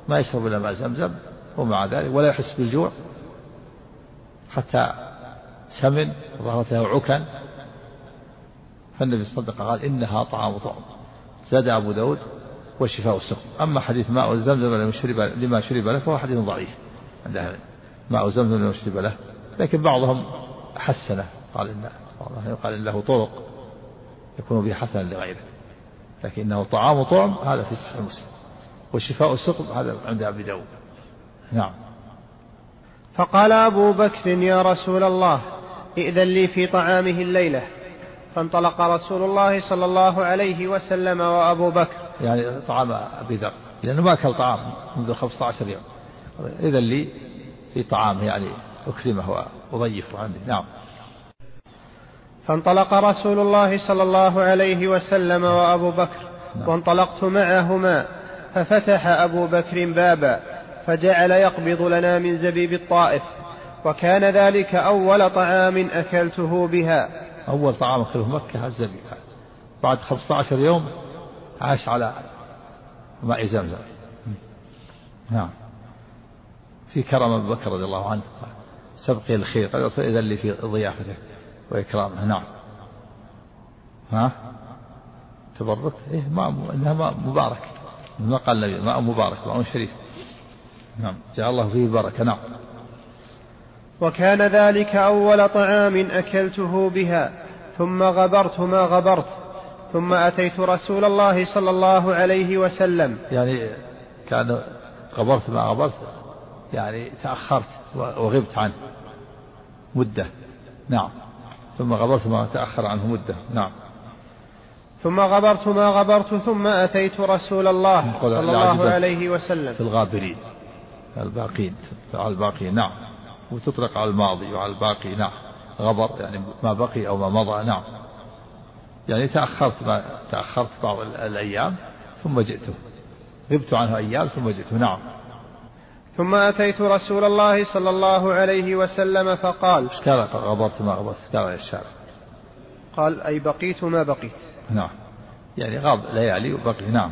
ما يشرب إلا ماء زمزم ومع ذلك ولا يحس بالجوع حتى سمن ظهرت له عكن. فالنبي وسلم قال إنها طعام طعم زاد أبو داود وشفاء السقم. أما حديث ماء زمزم لما شرب لما شرب له فهو حديث ضعيف عند أهل ماء زمزم لما شرب له لكن بعضهم حسنه. قال إن قال إن له طرق يكون به حسنا لغيره. لكنه طعام طعم هذا في صحيح مسلم. وشفاء السقم هذا عند أبي داود. نعم. فقال أبو بكر يا رسول الله ائذن لي في طعامه الليلة. فانطلق رسول الله صلى الله عليه وسلم وأبو بكر. يعني طعام أبي ذر. لأنه ما أكل طعام منذ 15 يوم. إذا لي في طعام يعني أكرمه وأضيفه عندي. نعم. فانطلق رسول الله صلى الله عليه وسلم وأبو بكر. نعم. وانطلقت معهما ففتح أبو بكر بابا فجعل يقبض لنا من زبيب الطائف. وكان ذلك أول طعام أكلته بها. أول طعام أكله مكة الزبيب بعد 15 يوم عاش على ماء زمزم. نعم. في كرم أبي بكر رضي الله عنه. سبقي الخير. قال إذا اللي في ضيافته وإكرامه. نعم. ها؟ تبرك؟ إيه ماء إنها ماء مبارك. ما قال النبي ماء مبارك ماء شريف. نعم. جعل الله فيه بركة نعم. وكان ذلك أول طعام أكلته بها ثم غبرت ما غبرت ثم أتيت رسول الله صلى الله عليه وسلم. يعني كان غبرت ما غبرت يعني تأخرت وغبت عنه مدة. نعم. ثم غبرت ما تأخر عنه مدة. نعم. ثم غبرت ما غبرت ثم أتيت رسول الله صلى الله عليه وسلم. في الغابرين الباقين الباقين. نعم. وتطلق على الماضي وعلى الباقي نعم. غبر يعني ما بقي أو ما مضى نعم. يعني تأخرت ما تأخرت بعض الأيام ثم جئته. غبت عنه أيام ثم جئته نعم. ثم أتيت رسول الله صلى الله عليه وسلم فقال قال؟ غبرت ما غبرت. قال الشارع؟ قال أي بقيت ما بقيت. نعم. يعني غاب ليالي وبقي نعم.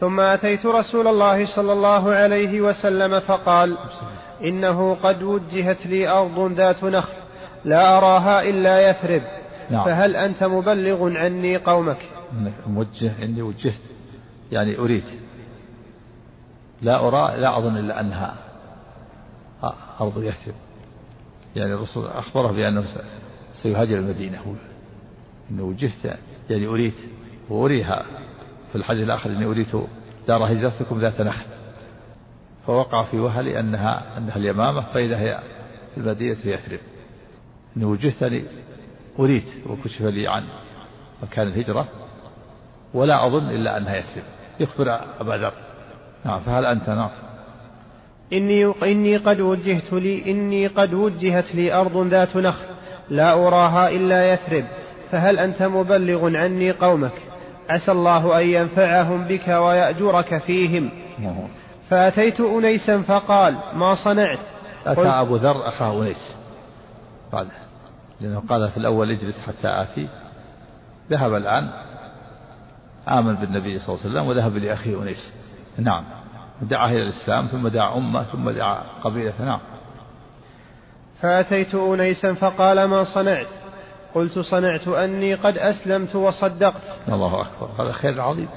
ثم أتيت رسول الله صلى الله عليه وسلم فقال إنه قد وجهت لي أرض ذات نخل لا أراها إلا يثرب. نعم. فهل أنت مبلغ عني قومك؟ موجه إني وجهت يعني أريد. لا أرى لا أظن إلا أنها أرض يثرب. يعني الرسول أخبره بأنه سيهاجر المدينة إنه وجهت يعني أريد وأريها في الحديث الآخر إني أريت دار هجرتكم ذات نخل. فوقع في وهلي أنها أنها اليمامة فإذا هي في المدينة يثرب إني وجهتني أريد وكشف لي عن مكان الهجرة ولا أظن إلا أنها يثرب. يخبر أبا ذر. نعم فهل أنت؟ نعم. إني إني قد وجهت لي إني قد وجهت لي أرض ذات نخل لا أراها إلا يثرب. فهل أنت مبلغ عني قومك؟ عسى الله أن ينفعهم بك ويأجرك فيهم. فأتيت أنيسا فقال ما صنعت؟ أتى أبو ذر أخاه أنيس. قال لأنه قال في الأول اجلس حتى آتي. ذهب الآن آمن بالنبي صلى الله عليه وسلم وذهب لأخيه أنيس. نعم. دعاه إلى الإسلام ثم دعا أمة ثم دعا قبيلة. نعم. فأتيت أنيسا فقال ما صنعت؟ قلت صنعت أني قد أسلمت وصدقت. الله أكبر. هذا خير عظيم.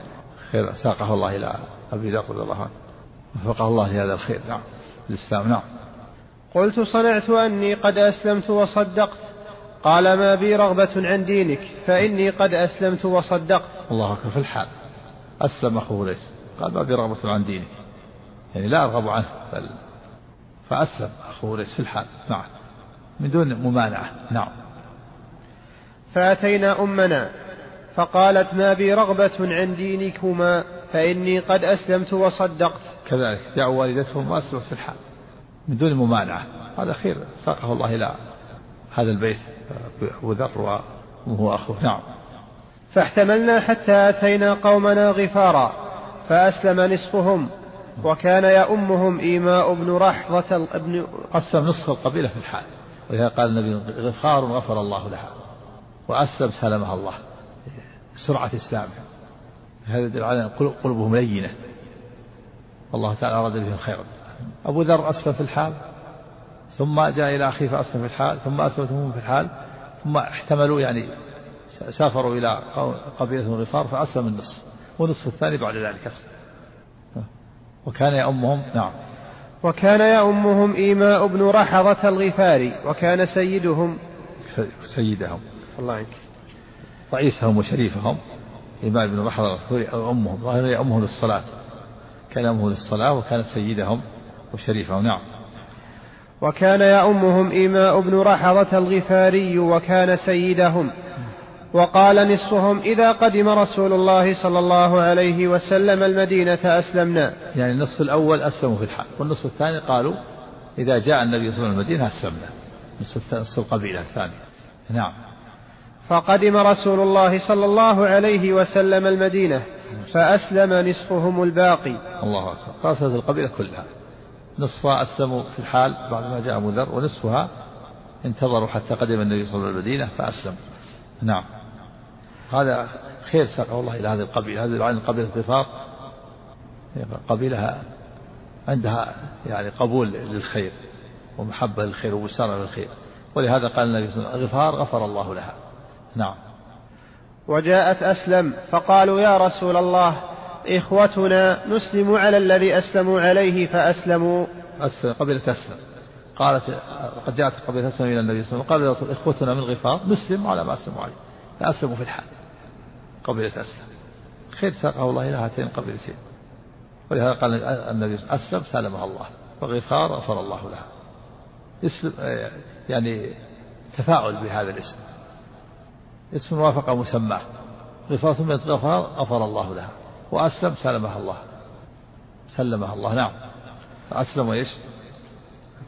خير ساقه الله إلى أبي ذر رضي الله عنه. وفقه الله لهذا الخير. نعم. الإسلام نعم. قلت صنعت أني قد أسلمت وصدقت. قال ما بي رغبة عن دينك فإني قد أسلمت وصدقت. الله أكبر في الحال. أسلم أخوه ليس. قال ما بي رغبة عن دينك. يعني لا أرغب عنه بل فأسلم أخوه ليس في الحال. نعم. من دون ممانعة. نعم. فأتينا أمنا فقالت ما بي رغبة عن دينكما. فإني قد أسلمت وصدقت. كذلك جاءوا والدتهم وأسلمت في الحال من دون ممانعة. هذا خير. ساقه الله إلى هذا البيت أبو ذر وهو أخوه نعم. فاحتملنا حتى أتينا قومنا غفارا فأسلم نصفهم وكان يؤمهم إيماء بن رحضة ابن قسم نصف القبيلة في الحال. ولهذا قال النبي غفار غفر الله لها وأسلم سلمها الله سرعة إسلامها هذا يدل على قلوبهم لينة. والله تعالى أراد بهم خيرا. أبو ذر أسلم في الحال ثم جاء إلى أخيه فأسلم في الحال ثم أسلمتهم في الحال ثم احتملوا يعني سافروا إلى قبيلة غفار فأسلم النصف والنصف الثاني بعد ذلك أسلم. وكان يأمهم نعم. وكان يأمهم إيماء بن رحضة الغفاري وكان سيدهم. سيدهم. الله عنك. رئيسهم وشريفهم. إيماء بن رحضة الغفاري أمهم ظاهر يأمهم للصلاة. كان يأمهم للصلاة وكان سيدهم وشريفهم. نعم. وكان يأمهم إيماء بن رحضة الغفاري وكان سيدهم. وقال نصفهم إذا قدم رسول الله صلى الله عليه وسلم المدينة أسلمنا. يعني النصف الأول أسلموا في الحال والنصف الثاني قالوا إذا جاء النبي صلى الله عليه وسلم المدينة أسلمنا. نصف القبيلة الثانية. نعم. فقدم رسول الله صلى الله عليه وسلم المدينة فأسلم نصفهم الباقي. الله أكبر. فأسلمت القبيلة كلها. نصفها أسلموا في الحال بعد ما جاء أبو ذر ونصفها انتظروا حتى قدم النبي صلى الله عليه وسلم المدينة فأسلموا نعم. هذا خير ساقه الله إلى هذه القبيلة. هذه عن قبيلة غفار قبيلة عندها يعني قبول للخير ومحبة للخير وبشارة للخير. ولهذا قال النبي صلى الله عليه وسلم غفار غفر الله لها. نعم. وجاءت أسلم فقالوا يا رسول الله إخوتنا نسلم على الذي أسلموا عليه فأسلموا. أسلم قبيلة أسلم قالت قد جاءت قبيلة أسلم إلى النبي صلى الله عليه وسلم قال يا إخوتنا من غفار نسلم على ما أسلموا عليه فأسلموا في الحال قبيلة أسلم خير ساقه الله إلى هاتين القبيلتين ولهذا قال النبي أسلم سالمها الله وغفار غفر الله لها اسم يعني تفاعل بهذا الاسم. اسم وافق مسماه غفار ثم غفار غفر الله لها. وأسلم سلمها الله. سلمها الله. نعم. أسلم وإيش؟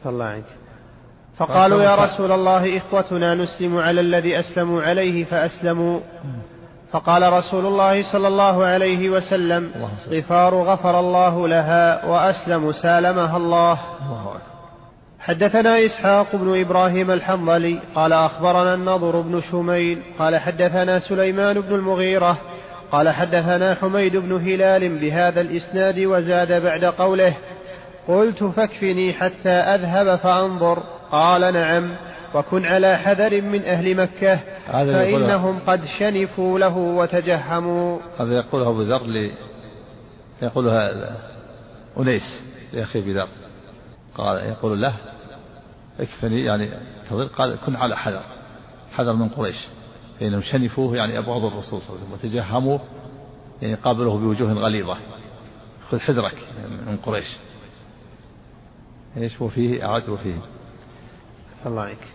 الله عنك. فقالوا يا رسول الله إخوتنا نسلم على الذي أسلموا عليه فأسلموا. فقال رسول الله صلى الله عليه وسلم غفار غفر الله لها وأسلم سالمها الله. حدثنا إسحاق بن إبراهيم الحنظلي قال أخبرنا النضر بن شميل قال حدثنا سليمان بن المغيرة قال حدثنا حميد بن هلال بهذا الإسناد وزاد بعد قوله قلت فاكفني حتى أذهب فأنظر قال نعم وكن على حذر من أهل مكة فإنهم قد شنفوا له وتجهموا. هذا يقوله أبو ذر لي يقولها أنيس لأخي أبي ذر. قال يقول له اكفني يعني تظل قال كن على حذر حذر من قريش فإنهم شنفوه يعني أبغضوا الرسول صلى الله عليه وسلم وتجهموا يعني قابلوه بوجوه غليظة. خذ حذرك من قريش. إيش وفيه؟ أعد وفيه. الله عليك.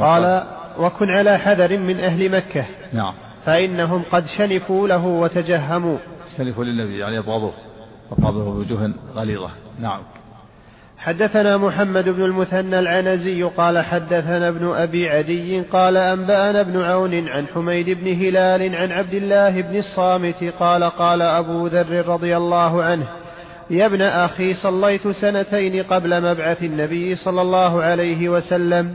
قال وكن على حذر من أهل مكة. نعم. فإنهم قد شنفوا له وتجهموا. شنفوا للنبي يعني أبغضوه وقابلوه بوجوه غليظة. نعم. حدثنا محمد بن المثنى العنزي قال حدثنا ابن أبي عدي قال أنبأنا ابن عون عن حميد بن هلال عن عبد الله بن الصامت قال قال أبو ذر رضي الله عنه يا ابن أخي صليت سنتين قبل مبعث النبي صلى الله عليه وسلم.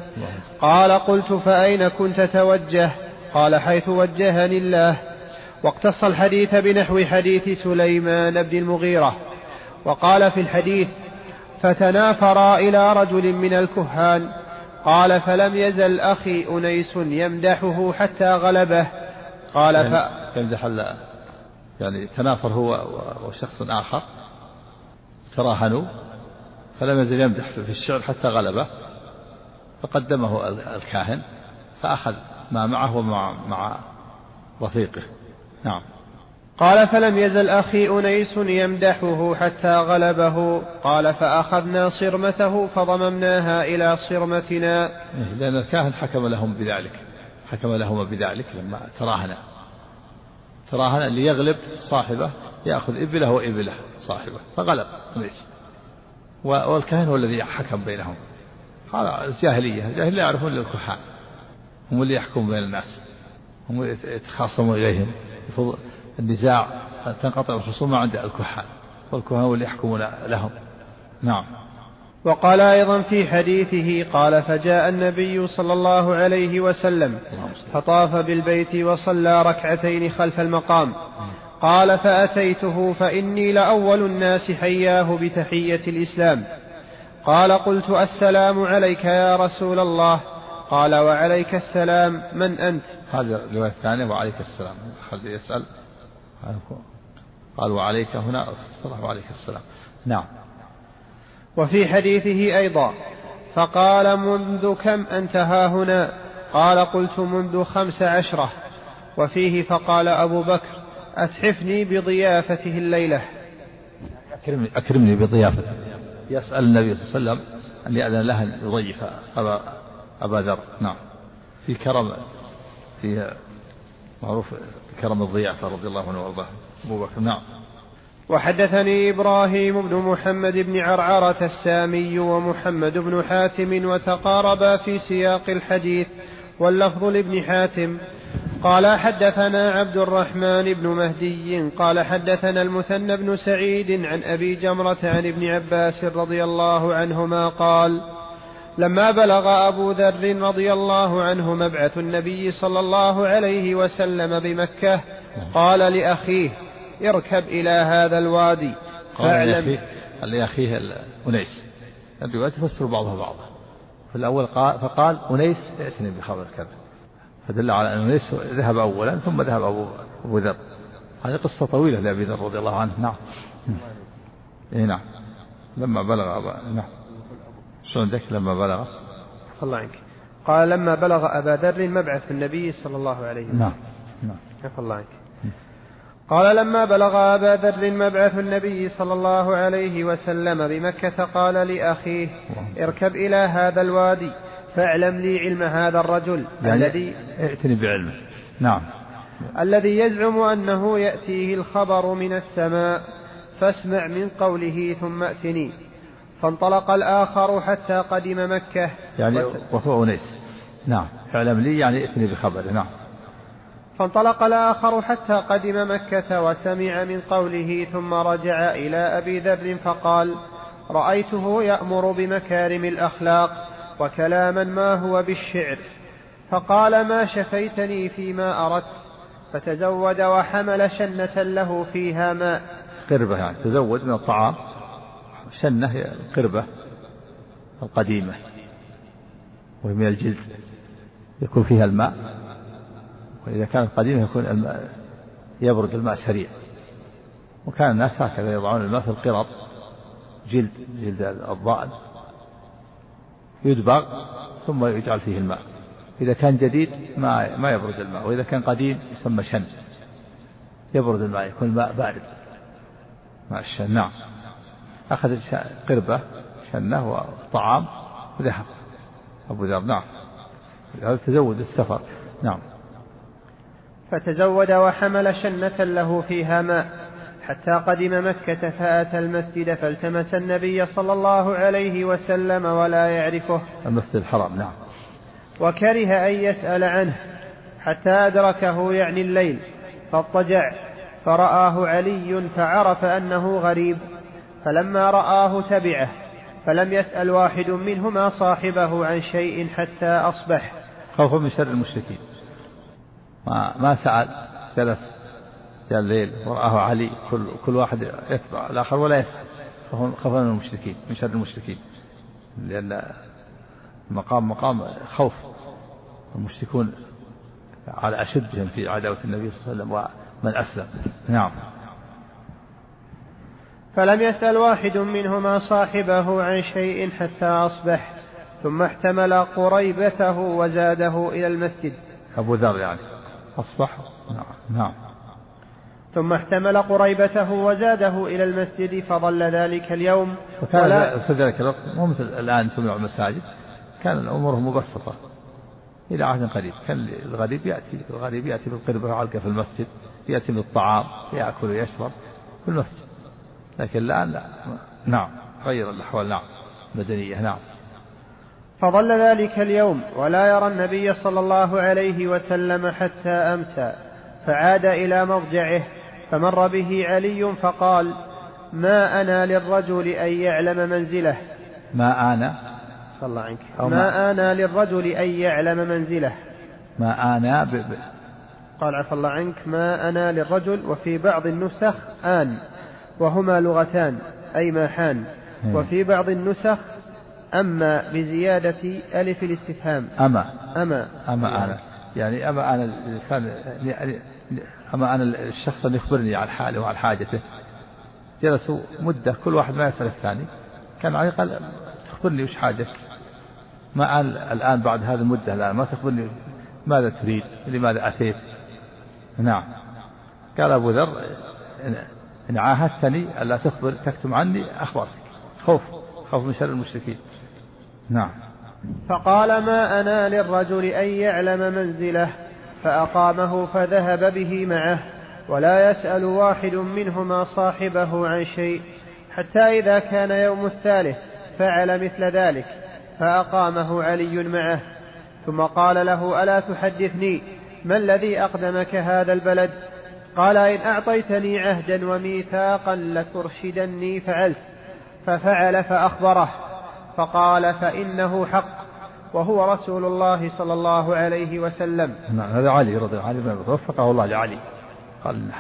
قال قلت فأين كنت توجه؟ قال حيث وجهني الله. واقتص الحديث بنحو حديث سليمان بن المغيرة. وقال في الحديث فتنافرا إلى رجل من الكهان. قال فلم يزل أخي أنيس يمدحه حتى غلبه. قال يعني ف... يمدح يعني تنافر هو وشخص آخر تراهنوا فلم يزل يمدح في الشعر حتى غلبه فقدمه الكاهن فأخذ ما معه ومع مع رفيقه. نعم. قال فلم يزل أخي أنيس يمدحه حتى غلبه. قال فأخذنا صرمته فضممناها إلى صرمتنا. إيه، لأن الكاهن حكم لهم بذلك. حكم لهم بذلك لما تراهن تراهن ليغلب صاحبه يأخذ إبله وإبله صاحبه فغلب ليس والكاهن هو الذي حكم بينهم. هذا الجاهلية الجاهلية يعرفون الكهان هم اللي يحكمون بين الناس. هم يتخاصمون إليهم النزاع تنقطع الخصومة عند الكهان والكهان هو اللي يحكمون لهم. نعم. وقال أيضا في حديثه قال فجاء النبي صلى الله عليه وسلم فطاف بالبيت وصلى ركعتين خلف المقام. قال فأتيته فإني لأول الناس حياه بتحية الإسلام. قال قلت السلام عليك يا رسول الله. قال وعليك السلام من أنت؟ هذا الرواية الثانية وعليك السلام. خلي يسأل. قال وعليك هنا. وعليك السلام. نعم. وفي حديثه أيضا فقال منذ كم أنت ها هنا؟ قال قلت منذ خمس عشرة. وفيه فقال أبو بكر أتحفني بضيافته الليلة. أكرمني, أكرمني بضيافته يسأل النبي صلى الله عليه وسلم أن يأذن له أن يضيف أبا, أبا ذر. نعم. في كرم في معروف كرم الضيافة رضي الله عنه وأرضاه. أبو بكر. نعم. وحدثني إبراهيم بن محمد بن عرعرة السامي ومحمد بن حاتم وتقاربا في سياق الحديث واللفظ لابن حاتم. قال حدثنا عبد الرحمن بن مهدي قال حدثنا المثنى بن سعيد عن أبي جمرة عن ابن عباس رضي الله عنهما قال لما بلغ أبو ذر رضي الله عنه مبعث النبي صلى الله عليه وسلم بمكة قال لأخيه اركب إلى هذا الوادي. فاعلم قال لأخيه أنيس. الرواية تفسر بعضها بعضا. في الأول قال فقال أنيس ائتني بخبر كذا فدل على أن أنيس ذهب أولا ثم ذهب أبو أبو ذر. هذه قصة طويلة لأبي ذر رضي الله عنه. نعم. إيه نعم. لما بلغ أبا نعم. شو عندك لما بلغ؟ الله عنك. قال لما بلغ أبا ذر مبعث النبي صلى الله عليه وسلم. نعم نعم. الله عنك. قال لما بلغ أبا ذر مبعث النبي صلى الله عليه وسلم بمكة قال لأخيه اركب إلى هذا الوادي فاعلم لي علم هذا الرجل يعني الذي ائتني بعلمه. نعم. الذي يزعم أنه يأتيه الخبر من السماء فاسمع من قوله ثم ائتني فانطلق الآخر حتى قدم مكة. يعني وهو أنيس. نعم. اعلم لي يعني ائتني بخبره. نعم. فانطلق الآخر حتى قدم مكة وسمع من قوله ثم رجع إلى أبي ذر فقال رأيته يأمر بمكارم الأخلاق وكلاما ما هو بالشعر. فقال ما شفيتني فيما أردت. فتزود وحمل شنة له فيها ماء. قربة يعني. تزود من الطعام. شنة القربة القديمة وهي من الجلد يكون فيها الماء وإذا كانت قديمة يكون الماء يبرد الماء سريع. وكان الناس هكذا يضعون الماء في القرب جلد جلد الضأن يدبغ ثم يجعل فيه الماء. إذا كان جديد ما ما يبرد الماء وإذا كان قديم يسمى شن. يبرد الماء يكون الماء بارد. مع الشن. نعم. أخذ قربة شنة وطعام وذهب. أبو ذر نعم. هذا تزود السفر. نعم. فتزود وحمل شنة له فيها ماء. حتى قدم مكة فأتى المسجد فالتمس النبي صلى الله عليه وسلم ولا يعرفه. المسجد الحرام نعم. وكره أن يسأل عنه. حتى أدركه يعني الليل. فاضطجع. فرآه علي فعرف أنه غريب. فلما رآه تبعه فلم يسأل واحد منهما صاحبه عن شيء حتى أصبح. خوفا من شر المشركين. ما ما سأل جلس جاء الليل ورآه علي كل كل واحد يتبع الآخر ولا يسأل. خوفا من المشركين من شر المشركين. لأن المقام مقام خوف. المشركون على أشدهم في عداوة النبي صلى الله عليه وسلم ومن أسلم. نعم. فلم يسأل واحد منهما صاحبه عن شيء حتى أصبح ثم احتمل قريبته وزاده إلى المسجد. أبو ذر يعني. أصبح. نعم نعم. ثم احتمل قريبته وزاده إلى المسجد فظل ذلك اليوم. وكان في ذلك الوقت مو مثل الآن تمنع المساجد كان الأمور مبسطة. إلى عهد قريب. كان الغريب يأتي الغريب يأتي بالقربة وعلقة في المسجد يأتي بالطعام يأكل ويشرب في المسجد. لكن الآن لا. نعم. غير الأحوال نعم. مدنية نعم. فظل ذلك اليوم ولا يرى النبي صلى الله عليه وسلم حتى أمسى فعاد إلى مضجعه فمر به علي فقال ما أنا للرجل أن يعلم منزله. ما أنا؟ الله عنك. ما, ما؟ أنا للرجل أن يعلم منزله. ما أنا ب... ب... قال عفى الله عنك ما أنا للرجل وفي بعض النسخ آن. وهما لغتان أي ما حان. وفي بعض النسخ أما بزيادة ألف الاستفهام. أما. أما. أما أنا. يعني أما أنا الإنسان أما أنا الشخص أن يخبرني عن حاله وعن حاجته. جلسوا مدة كل واحد ما يسأل الثاني. كان علي قال تخبرني وش حاجك؟ ما الآن بعد هذه المدة الآن ما تخبرني ماذا تريد لماذا أتيت؟ نعم. قال أبو ذر إن عاهدتني ألا تخبر تكتم عني أخبرتك خوف خوف من شر المشركين. نعم. فقال ما أنا للرجل أن يعلم منزله فأقامه فذهب به معه ولا يسأل واحد منهما صاحبه عن شيء حتى إذا كان يوم الثالث فعل مثل ذلك فأقامه علي معه. ثم قال له ألا تحدثني؟ ما الذي أقدمك هذا البلد؟ قال إن أعطيتني عهدا وميثاقا لترشدني فعلت. ففعل فأخبره. فقال فإنه حق. وهو رسول الله صلى الله عليه وسلم. نعم هذا علي رضي الله عنه. وفقه الله لعلي. قال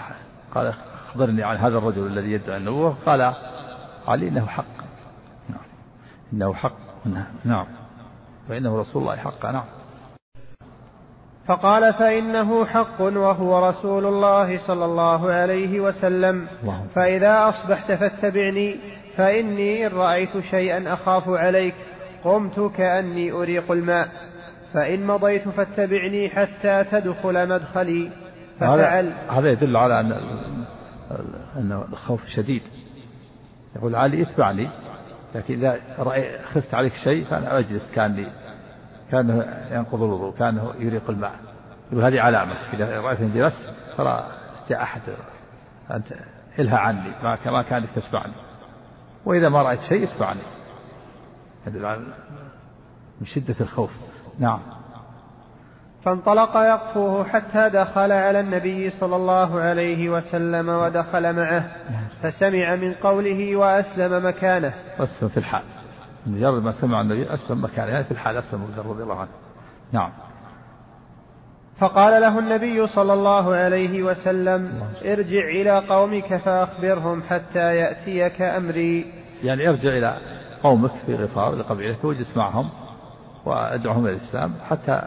قال أخبرني عن هذا الرجل الذي يدعي النبوة قال علي إنه حق. نعم. إنه حق. نعم. فإنه رسول الله حق نعم. فقال فإنه حق وهو رسول الله صلى الله عليه وسلم. فإذا أصبحت فاتبعني فإني إن رأيت شيئا أخاف عليك قمت كأني أريق الماء. فإن مضيت فاتبعني حتى تدخل مدخلي. ففعل. هذا يدل على أن أن الخوف شديد. يقول علي اتبعني لكن إذا خفت عليك شيء فأنا أجلس كأني كانه ينقض الوضوء كانه يريق الماء. يقول هذه علامة إذا رأيتني جلست ترى جاء أحد أنت إلها عني ما كانت تتبعني وإذا ما رأيت شيء اتبعني من شدة الخوف. نعم. فانطلق يقفوه حتى دخل على النبي صلى الله عليه وسلم ودخل معه. فسمع من قوله وأسلم مكانه. أسلم في الحال. مجرد ما سمع النبي أسلم مكانه يعني في الحال أسلم رضي الله عنه. نعم. فقال له النبي صلى الله عليه وسلم ارجع إلى قومك فأخبرهم حتى يأتيك أمري. يعني ارجع إلى قومك في غفار لقبيلتك واجلس معهم وادعهم إلى الإسلام حتى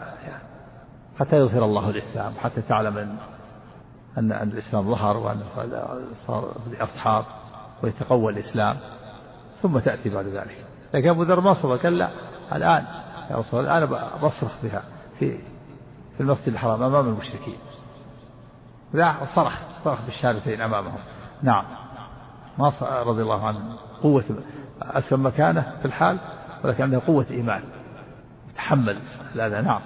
حتى يظهر الله الإسلام حتى تعلم أن أن, الإسلام ظهر وأن صار أصحاب ويتقوى الإسلام. ثم تأتي بعد ذلك. لكن أبو ذر ما صبر قال لا الآن يا رسول الله الآن بصرخ بها في في المسجد الحرام أمام المشركين. لا صرخ صرخ بالشهادتين أمامهم. نعم. ما رضي الله عنه. قوة أسلم مكانه في الحال ولكن عنده قوة إيمان. يتحمل الأذى نعم.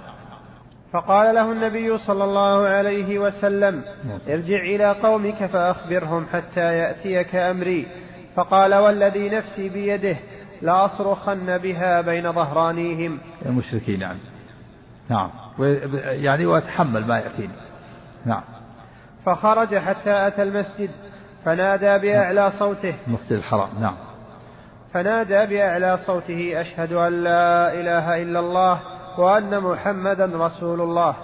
فقال له النبي صلى الله عليه وسلم ارجع إلى قومك فأخبرهم حتى يأتيك أمري. فقال والذي نفسي بيده لأصرخن بها بين ظهرانيهم. المشركين يعني نعم. يعني ويتحمل ما يأتيني. نعم. فخرج حتى أتى المسجد فنادى بأعلى صوته. المسجد الحرام نعم. فنادى بأعلى صوته أشهد أن لا إله إلا الله وأن محمدا رسول الله.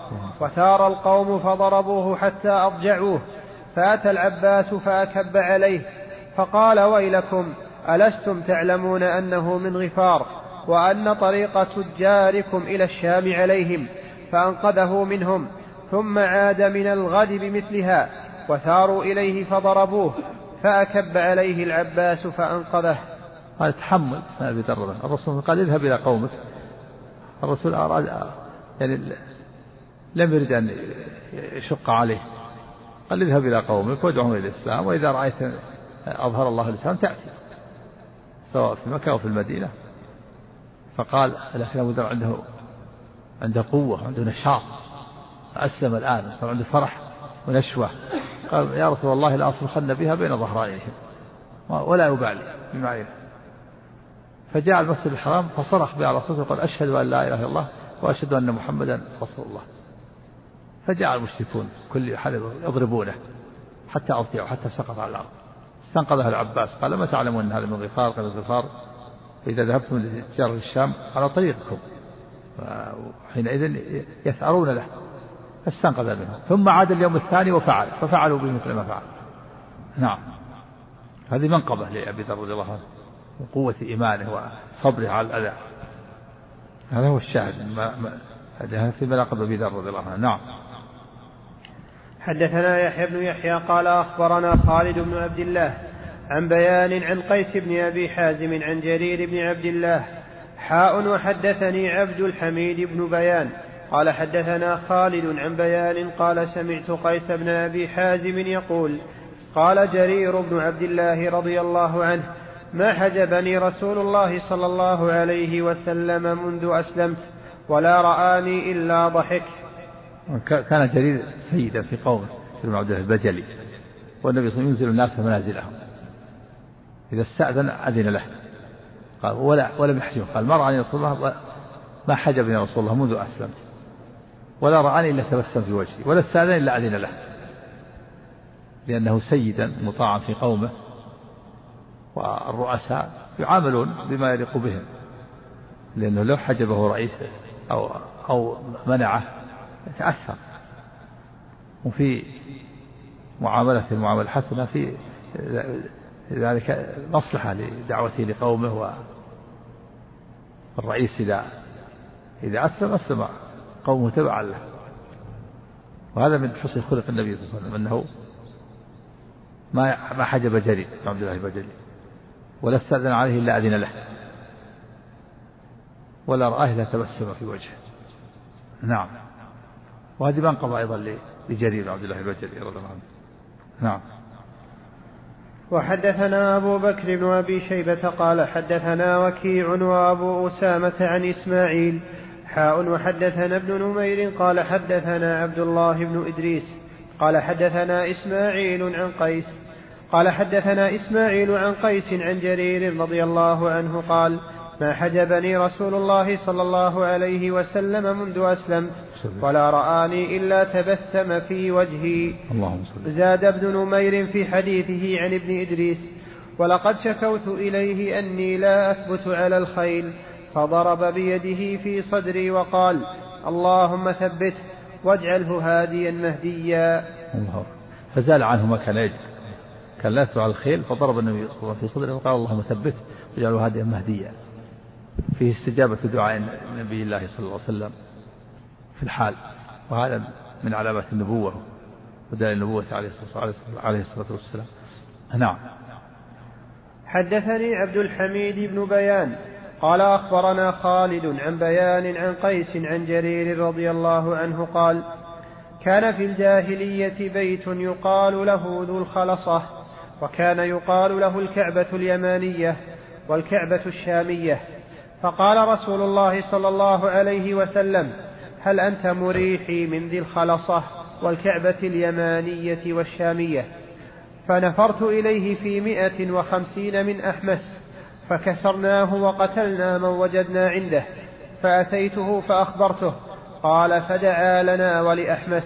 وثار القوم فضربوه حتى أضجعوه. فأتى العباس فأكب عليه فقال ويلكم ألستم تعلمون أنه من غفار وأن طريق تجاركم إلى الشام عليهم فأنقذه منهم ثم عاد من الغد بمثلها وثاروا إليه فضربوه فأكب عليه العباس فأنقذه. هذا تحمل ما أبي الرسول قال اذهب إلى قومك. الرسول أراد يعني لم يرد أن يشق عليه. قال اذهب إلى قومك وادعهم إلى الإسلام وإذا رأيت أظهر الله الإسلام تأتي. سواء في مكة أو في المدينة فقال لكن أبو ذر عنده عنده قوة عنده نشاط. أسلم الآن صار عنده فرح ونشوة. قال يا رسول الله لأصرخن بها بين ظهرانيهم ولا أبالي بما فجاء المسجد الحرام فصرخ بها رسول وقال أشهد أن لا إله إلا الله وأشهد أن محمدا رسول الله. فجاء المشركون كل حد يضربونه حتى أرتعوا حتى سقط على الأرض. استنقذها العباس. قال ما تعلمون أن هذا من غفار؟ قال الغفار فإذا ذهبتم لتجار الشام على طريقكم. حينئذ يثأرون له فاستنقذ منهم ثم عاد اليوم الثاني وفعل ففعلوا بمثل ما فعل. نعم. هذه منقبة لأبي ذر رضي الله عنه وقوة إيمانه وصبره على الأذى. هذا هو الشاهد ما ما في مناقب أبي ذر رضي الله عنه. نعم. حدثنا يحيى بن يحيى قال أخبرنا خالد بن عبد الله عن بيان عن قيس بن أبي حازم عن جرير بن عبد الله. حاء وحدثني عبد الحميد بن بيان. قال حدثنا خالد عن بيان قال سمعت قيس بن أبي حازم يقول قال جرير بن عبد الله رضي الله عنه ما حجبني رسول الله صلى الله عليه وسلم منذ أسلمت ولا رآني إلا ضحك. كان جرير سيدا في قومه بن عبد الله البجلي. والنبي صلى الله عليه وسلم ينزل الناس منازلهم. إذا استأذن أذن له. قال ولا ولم يحجبه قال ما رآني رسول الله ما حجبني رسول الله منذ أسلمت. ولا رآني إلا تبسم في وجهي ولا استأذن إلا أذن له. لأنه سيدا مطاعا في قومه والرؤساء يعاملون بما يليق بهم. لأنه لو حجبه رئيس أو أو منعه يتأثر وفي معاملة المعاملة الحسنة في ذلك مصلحة لدعوته لقومه والرئيس إذا إذا أسلم أسلم قومه تبعا له. وهذا من حسن خلق النبي صلى الله عليه وسلم أنه ما ما حجب جرير عبد الله البجلي ولا استأذن عليه إلا أذن له. ولا رآه إلا تبسم في وجهه. نعم. وهذه منقبة أيضا لجرير عبد الله البجلي رضي الله عنه. نعم. وحدثنا أبو بكر بن أبي شيبة قال حدثنا وكيع وأبو أسامة عن إسماعيل. حاء وحدثنا ابن نمير قال حدثنا عبد الله بن إدريس. قال حدثنا إسماعيل عن قيس. قال حدثنا إسماعيل عن قيس عن جرير رضي الله عنه قال ما حجبني رسول الله صلى الله عليه وسلم منذ أسلمت ولا رآني إلا تبسم في وجهي. اللهم زاد ابن نمير في حديثه عن ابن إدريس ولقد شكوت إليه أني لا أثبت على الخيل فضرب بيده في صدري وقال اللهم ثبته واجعله هاديا مهديا. الله. فزال عنه ما كان يجد. كان لا يثبت على الخيل فضرب النبي صلى الله عليه وسلم في صدره وقال اللهم ثبته واجعله هاديا مهديا. فيه استجابة دعاء نبي الله صلى الله عليه وسلم في الحال. وهذا من علامات النبوة ودليل النبوة عليه الصلاة والسلام. نعم. حدثني عبد الحميد بن بيان. قال أخبرنا خالد عن بيان عن قيس عن جرير رضي الله عنه قال كان في الجاهلية بيت يقال له ذو الخلصة وكان يقال له الكعبة اليمانية والكعبة الشامية. فقال رسول الله صلى الله عليه وسلم هل أنت مريحي من ذي الخلصة والكعبة اليمانية والشامية؟ فنفرت إليه في مئة وخمسين من أحمس فكسرناه وقتلنا من وجدنا عنده فأتيته فأخبرته قال فدعا لنا ولأحمس.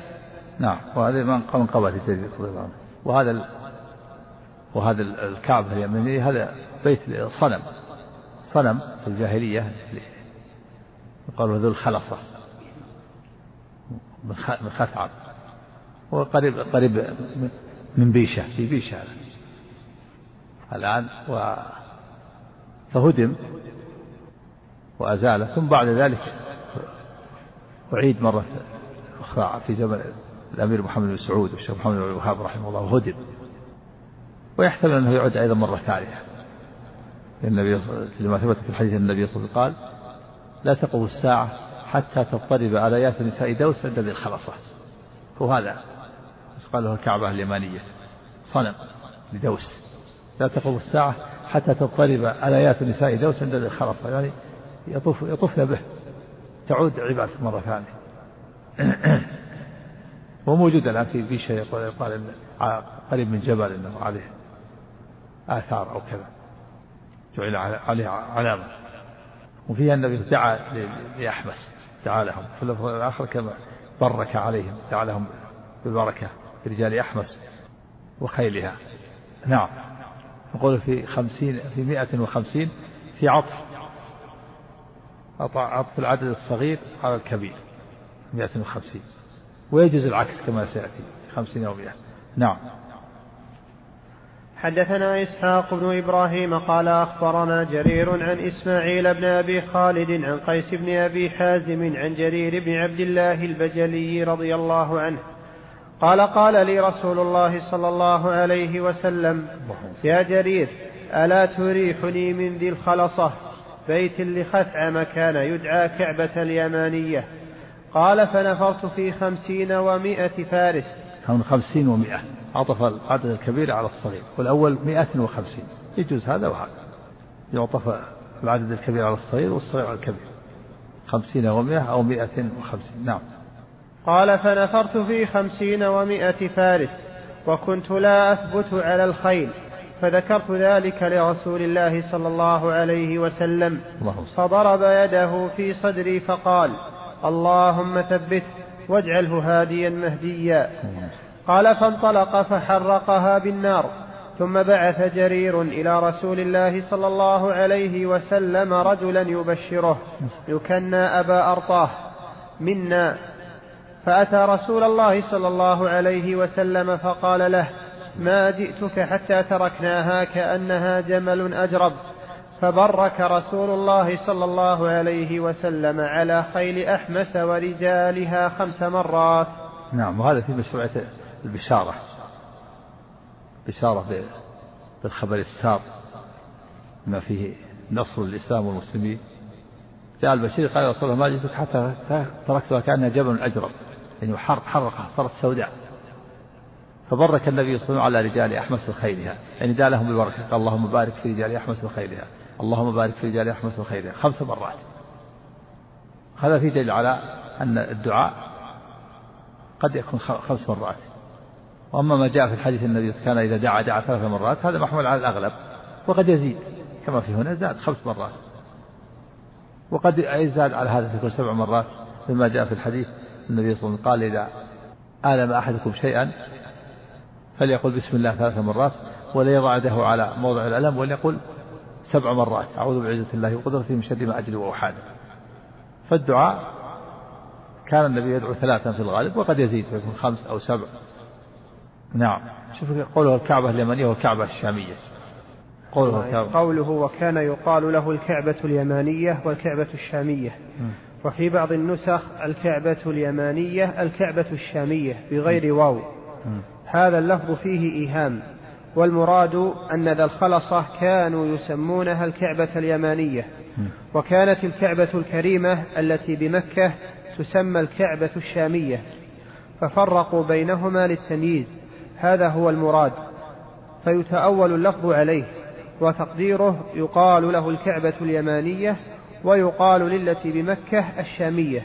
نعم وهذا من قبل جديد وهذا ال... وهذا الكعبة اليمنية هذا بيت صنم. صنم في الجاهلية. يقال ذو الخلصة. من خثعم. وقريب قريب من بيشة. في بيشة الآن و فهدم وأزاله. ثم بعد ذلك أعيد مرة أخرى في زمن الأمير محمد بن سعود والشيخ محمد بن الوهاب رحمه الله. وهدم ويحتمل أنه يعود أيضا مرة ثالثة. النبي لما ثبت في الحديث النبي صلى الله عليه وسلم قال لا تقوم الساعة حتى تضطرب آليات نساء دوس عند ذي الخلصة. وهذا قال له الكعبة اليمانية. صنم لدوس. لا تقوم الساعة حتى تضطرب آليات نساء دوس عند ذي الخلصة. يعني يطوف يطوفن به. تعود عبادة مرة ثانية. هو موجود الآن في في شيء يقال قريب من جبل إنه عليه آثار أو كذا. جعل عليه علامة وفيها النبي دعا لأحمس دعا لهم. في اللفظ الآخر كما برك عليهم دعا لهم بالبركة برجال أحمس وخيلها. نعم. نقول في خمسين في مئة وخمسين في عطف. عطف العدد الصغير على الكبير. مئة وخمسين. ويجوز العكس كما سيأتي خمسين أو مئة. نعم. حدثنا إسحاق بن إبراهيم قال أخبرنا جرير عن إسماعيل بن أبي خالد عن قيس بن أبي حازم عن جرير بن عبد الله البجلي رضي الله عنه. قال قال لي رسول الله صلى الله عليه وسلم يا جرير ألا تريحني من ذي الخلصة؟ بيت لخثعم كان يدعى كعبة اليمانية. قال فنفرت في خمسين ومائة فارس. خمسين ومائة. عطف العدد الكبير على الصغير والأول مائة وخمسين. يجوز هذا وهذا. يعطف العدد الكبير على الصغير والصغير على الكبير. خمسين ومائة أو مائة وخمسين. نعم. قال فنفرت في خمسين ومائة فارس وكنت لا أثبت على الخيل فذكرت ذلك لرسول الله صلى الله عليه وسلم. فضرب يده في صدري فقال اللهم ثبته واجعله هاديا مهديا. قال فانطلق فحرقها بالنار ثم بعث جرير إلى رسول الله صلى الله عليه وسلم رجلا يبشره يكنى أبا أرطاه منا. فأتى رسول الله صلى الله عليه وسلم فقال له ما جئتك حتى تركناها كأنها جمل أجرب. فبرك رسول الله صلى الله عليه وسلم على خيل أحمس ورجالها خمس مرات. نعم وهذا في مشروعية البشارة. بشارة بالخبر السار. ما فيه نصر الإسلام والمسلمين. جاء البشير قال رسول الله ما جئتك حتى تركتها كأنها جبل أجرب يعني حرقها صارت سوداء. فبرك النبي صلى الله عليه وسلم على رجال أحمس وخيلها يعني دعا لهم بالبركة قال اللهم بارك في رجال أحمس وخيلها اللهم بارك في رجال أحمس وخيرها خمس مرات. هذا في دليل على أن الدعاء قد يكون خمس مرات. وأما ما جاء في الحديث النبي كان إذا دعا دعا ثلاث مرات هذا محمول على الأغلب وقد يزيد كما في هنا زاد خمس مرات. وقد يزاد على هذا تكون سبع مرات مما جاء في الحديث النبي صلى الله عليه وسلم قال إذا آلم أحدكم شيئا فليقل بسم الله ثلاث مرات ولا يضع يده على موضع الألم وليقل سبع مرات. أعوذ بعزة الله وقدرته من شر ما أجد وأحاذر فالدعاء كان النبي يدعو ثلاثا في الغالب وقد يزيد فيكون خمس أو سبع. نعم. شوف قوله الكعبة اليمنية والكعبة الشامية. قوله الكعبة. قوله وكان يقال له الكعبة اليمانية والكعبة الشامية. وفي بعض النسخ الكعبة اليمانية الكعبة الشامية بغير واو. هذا اللفظ فيه إيهام. والمراد أن ذا الخلصة كانوا يسمونها الكعبة اليمانية وكانت الكعبة الكريمة التي بمكة تسمى الكعبة الشامية. ففرقوا بينهما للتمييز. هذا هو المراد فيتأول اللفظ عليه وتقديره يقال له الكعبة اليمانية ويقال للتي بمكة الشامية.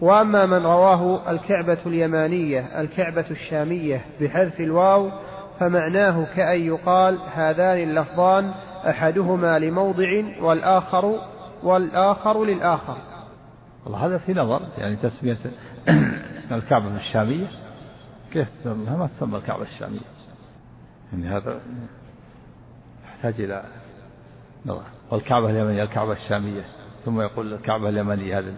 وأما من رواه الكعبة اليمانية الكعبة الشامية بحذف الواو فمعناه كأن يقال هذان اللفظان أحدهما لموضع والآخر والآخر للآخر. والله هذا في نظر يعني تسمية الكعبة الشامية. كيف تسمى؟ ما تسمى الكعبة الشامية. يعني هذا يحتاج إلى نظر. والكعبة اليمنية الكعبة الشامية. ثم يقول الكعبة اليمنية هذا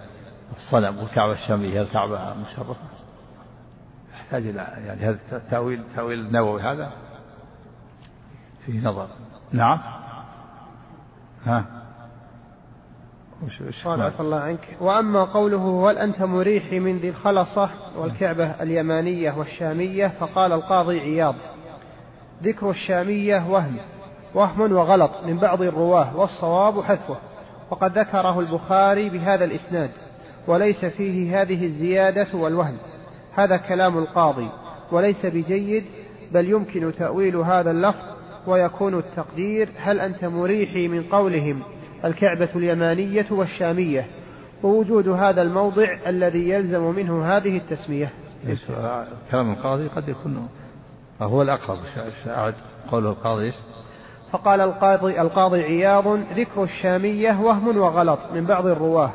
الصنم والكعبة الشامية الكعبة المشرفة. يحتاج إلى يعني هذا تأويل تأويل النووي هذا فيه نظر. نعم. ها؟ قال عفى الله عنك. وأما قوله هل أنت مريحي من ذي الخلصة والكعبة اليمانية والشامية? فقال القاضي عياض. ذكر الشامية وهم وهم وغلط من بعض الرواة والصواب حذفه. وقد ذكره البخاري بهذا الإسناد وليس فيه هذه الزيادة والوهم. هذا كلام القاضي وليس بجيد بل يمكن تأويل هذا اللفظ ويكون التقدير هل أنت مريحي من قولهم؟ الكعبة اليمانية والشامية ووجود هذا الموضع الذي يلزم منه هذه التسمية. كلام القاضي؟ قد يكون هو الأقرب. قوله القاضي؟ فقال القاضي القاضي عياض ذكر الشامية وهم وغلط من بعض الرواة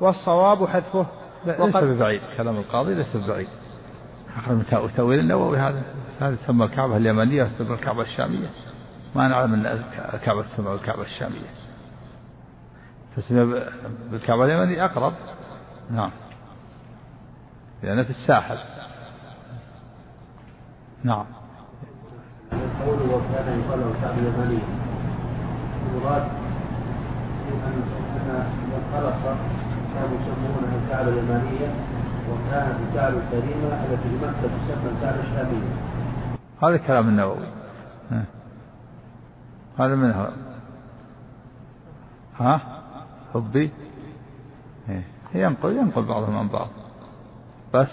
والصواب حذفه. ليس ببعيد كلام القاضي ليس ببعيد. أخذ من تأويل النووي هذا. هذا يسمى الكعبة اليمنية ويسمى الكعبة الشامية. ما نعلم أن الكعبة تسمى الكعبة الشامية. تسمى بالكعبة اليمنية أقرب. نعم. لأنها في الساحل. نعم. قوله وكان يقال له الكعبة اليمنية المراد أن من خلص كانوا يسمونها الكعبة اليمنية وكانت الكعبة الكريمة التي بمكة تسمى الكعبة الشامية. هذا كلام النووي. هذا منها. ها؟ حبي إيه. ينقل ينقل بعضهم عن بعض بس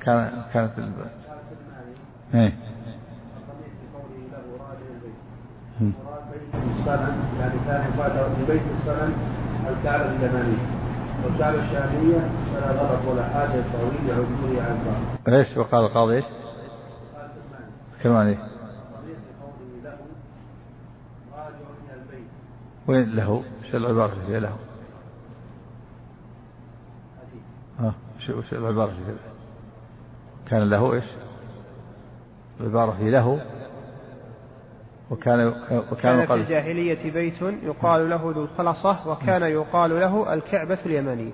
كان كانت البس إيه يعني كان يقال لبيت الصنم الكعبة اليمانية والكعبة الشامية فلا غلط ولا حاجة طويل عدوله عن بعض. إيش وقال القاضي إيش؟ كرماني وين له؟ العبارة اللي له؟ ها شو العبارة اللي؟ كان له إيش؟ العبارة في له وكان وكان في الجاهلية بيت يقال له ذو الخلصة وكان يقال له الكعبة اليمنية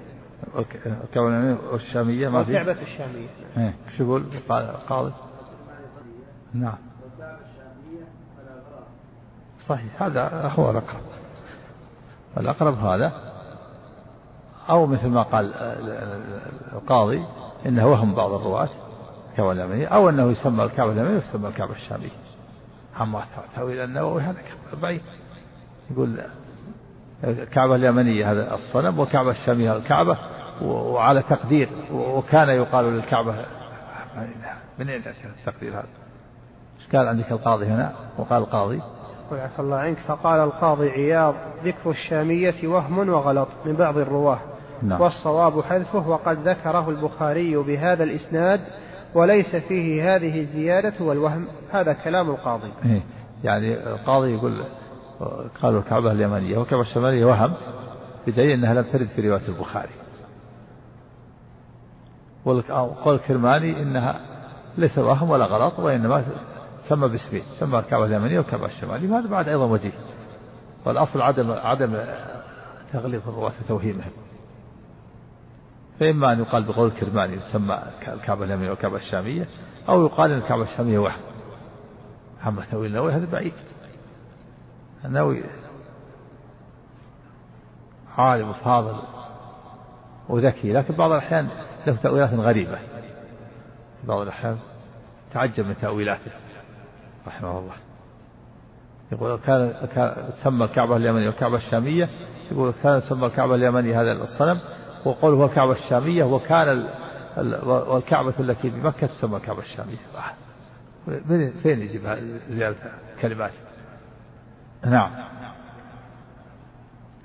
الكعبة اليمنية والشامية ما في الكعبة الشامية إيه شو يقول القاضي؟ نعم صحيح هذا هو الأقرب الأقرب هذا أو مثل ما قال القاضي إنه وهم بعض الرواة الكعبة اليمنية أو أنه يسمى الكعبة اليمنية ويسمى الكعبة الشامية. أما تأويل النووي هذا بعيد يقول الكعبة اليمنية هذا الصنم والكعبة الشامية الكعبة وعلى تقدير وكان يقال للكعبة من أين التقدير هذا؟ إيش قال عندك القاضي هنا؟ وقال القاضي وعفى الله عنك فقال القاضي عياض ذكر الشامية وهم وغلط من بعض الرواة. نعم. والصواب حذفه وقد ذكره البخاري بهذا الإسناد وليس فيه هذه الزيادة والوهم. هذا كلام القاضي. إيه يعني القاضي يقول قالوا الكعبة اليمنية والكعبة الشمالية وهم بدليل أنها لم ترد في رواية البخاري. وقال الكرماني إنها ليس وهم ولا غلط وإنما سمى باسمين سمى الكعبة اليمنية والكعبة الشمالية وهذا بعد أيضا وجيه. والأصل عدم عدم تغليظ الرواة وتوهيمهم فإما أن يقال بقول الكرماني يسمى الكعبة اليمنية والكعبة الشامية أو يقال أن الكعبة الشامية وحد أما تأويل النووي هذا بعيد. النووي عالم وفاضل وذكي لكن بعض الأحيان له تأويلات غريبة. بعض الأحيان تعجب من تأويلاته. رحمه الله. يقول كان تسمى الكعبة اليمنية والكعبة الشامية. يقول كان تسمى الكعبة اليمنية هذا الصنم. وقوله هو الكعبة الشامية وكان والكعبة التي بمكة تسمى الكعبة الشامية. فين يجيب زيادة كلمات نعم.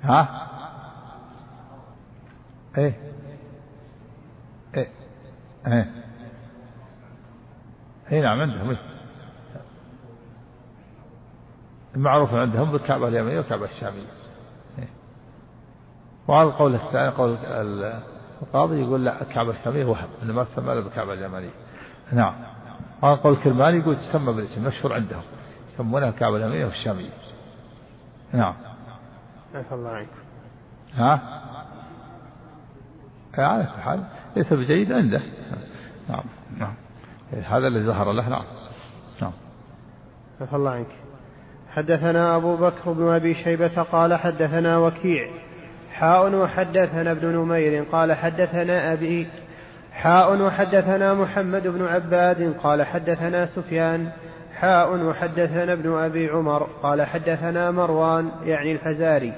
ها؟ إيه. إيه. إيه. إيه نعم عندهم إيه. المعروف عندهم بالكعبة اليمنية والكعبة الشامية. وعلى القول الثاني قول القاضي يقول لا الكعبة الشامية وهم إنه ما تسمى إلا بالكعبة اليمنية. نعم. وعلى القول الكرماني يقول تسمى بالاسم مشهور عندهم. يسمونها الكعبة اليمنية والشامية. نعم. عفى الله عنك ها؟ على كل حال ليس بجيد عنده. نعم نعم. هذا الذي ظهر له نعم. نعم. عفى الله عنك حدثنا أبو بكر بن أبي شيبة قال حدثنا وكيع. حاء وحدثنا ابن نمير قال حدثنا أبي. حاء وحدثنا محمد بن عباد قال حدثنا سفيان. حاء وحدثنا ابن أبي عمر قال حدثنا مروان يعني الفزاري.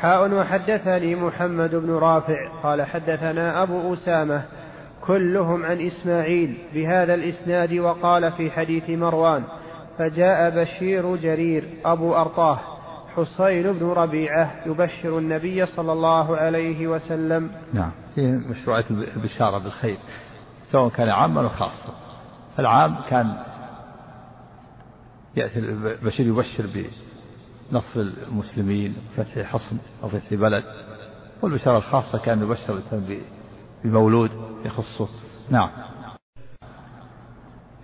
حاء وحدثني محمد بن رافع قال حدثنا أبو أسامة كلهم عن إسماعيل بهذا الإسناد وقال في حديث مروان. فجاء بشير جرير أبو أرطاه حصين بن ربيعة يبشر النبي صلى الله عليه وسلم. نعم في مشروعية البشارة بالخير سواء كان عاما أو خاصا. العام كان يأتي البشير يبشر بنصر المسلمين وفتح حصن أو فتح بلد. والبشارة الخاصة كان يبشر الإنسان بمولود يخصه. نعم.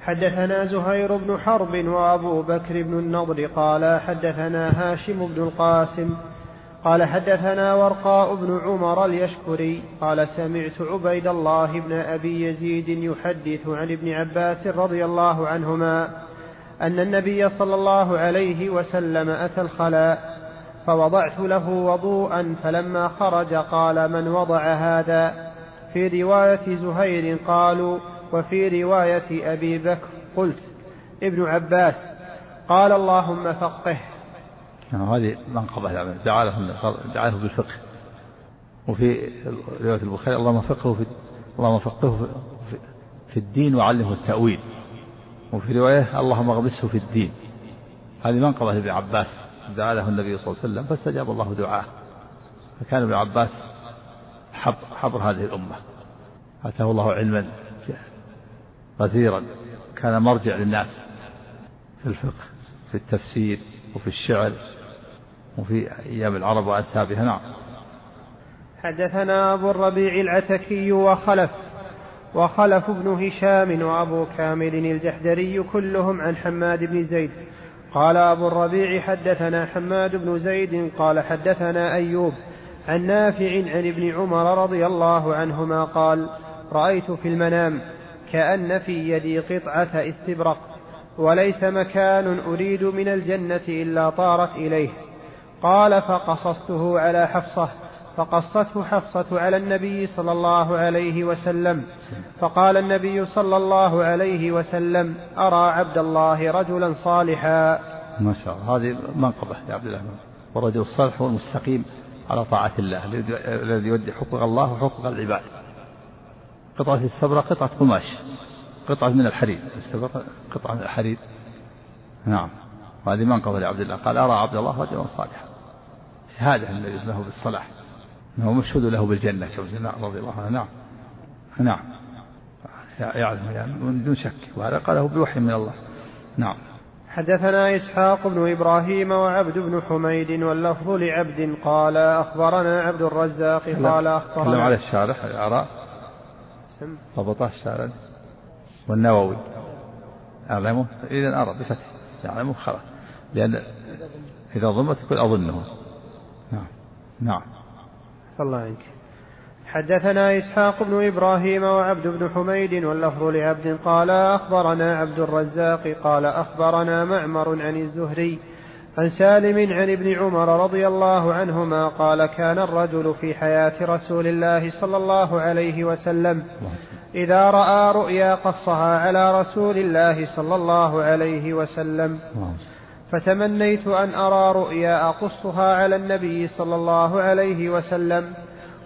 حدثنا زهير بن حرب وأبو بكر بن النضر قال حدثنا هاشم بن القاسم قال حدثنا ورقاء بن عمر اليشكري قال سمعت عبيد الله بن أبي يزيد يحدث عن ابن عباس رضي الله عنهما أن النبي صلى الله عليه وسلم أتى الخلاء فوضعت له وضوءا فلما خرج قال من وضع هذا؟ في رواية زهير قالوا وفي رواية أبي بكر قلت ابن عباس قال اللهم فقه. نعم هذه منقبة يعني دعا له دعا له بالفقه. وفي رواية البخاري اللهم فقهه في اللهم فقهه في, الدين وعلمه التأويل. وفي رواية اللهم اغمسه في الدين. هذه منقبة لابن عباس. دعا له النبي صلى الله عليه وسلم فاستجاب الله دعاه. فكان ابن عباس حبر هذه الأمة. آتاه الله علما. غزيرا كان مرجع للناس في الفقه في التفسير وفي الشعر وفي أيام العرب وأنسابها نعم. حدثنا أبو الربيع العتكي وخلف وخلف بن هشام وأبو كامل الجحدري كلهم عن حماد بن زيد. قال أبو الربيع حدثنا حماد بن زيد قال حدثنا أيوب عن نافع عن ابن عمر رضي الله عنهما قال رأيت في المنام كأن في يدي قطعة استبرق وليس مكان أريد من الجنة إلا طارت إليه. قال فقصصته على حفصة فقصته حفصة على النبي صلى الله عليه وسلم. فقال النبي صلى الله عليه وسلم أرى عبد الله رجلا صالحا. ما شاء الله. هذه منقبة يا عبد الله. والرجل الصالح هو المستقيم على طاعة الله الذي يؤدي حقوق الله وحقوق العباد. قطعة السبرة قطعة قماش. قطعة من الحرير. السبرة قطعة من الحرير. نعم. وهذه منقبة لعبد الله. قال أرى عبد الله رجلا صالحا. شهادة الذي له بالصلاح. أنه مشهود له بالجنة كما رضي الله عنه. نعم. نعم. يعلم يعني من دون شك. وهذا قاله بوحي من الله. نعم. حدثنا إسحاق بن إبراهيم وعبد بن حميد واللفظ لعبد قال أخبرنا عبد الرزاق قال أخبرنا على الشارح أرى ضبطه الشارع والنووي. أعلمه؟ إذا أرى بفتح. يعلمه خلاص. لأن إذا ضمت يكون أظنه. نعم. نعم. الله عنك حدثنا إسحاق بن إبراهيم وعبد بن حميد واللفظ لعبد قال أخبرنا عبد الرزاق قال أخبرنا معمر عن الزهري عن سالم عن ابن عمر رضي الله عنهما قال كان الرجل في حياة رسول الله صلى الله عليه وسلم إذا رأى رؤيا قصها على رسول الله صلى الله عليه وسلم. فتمنيت أن أرى رؤيا أقصها على النبي صلى الله عليه وسلم.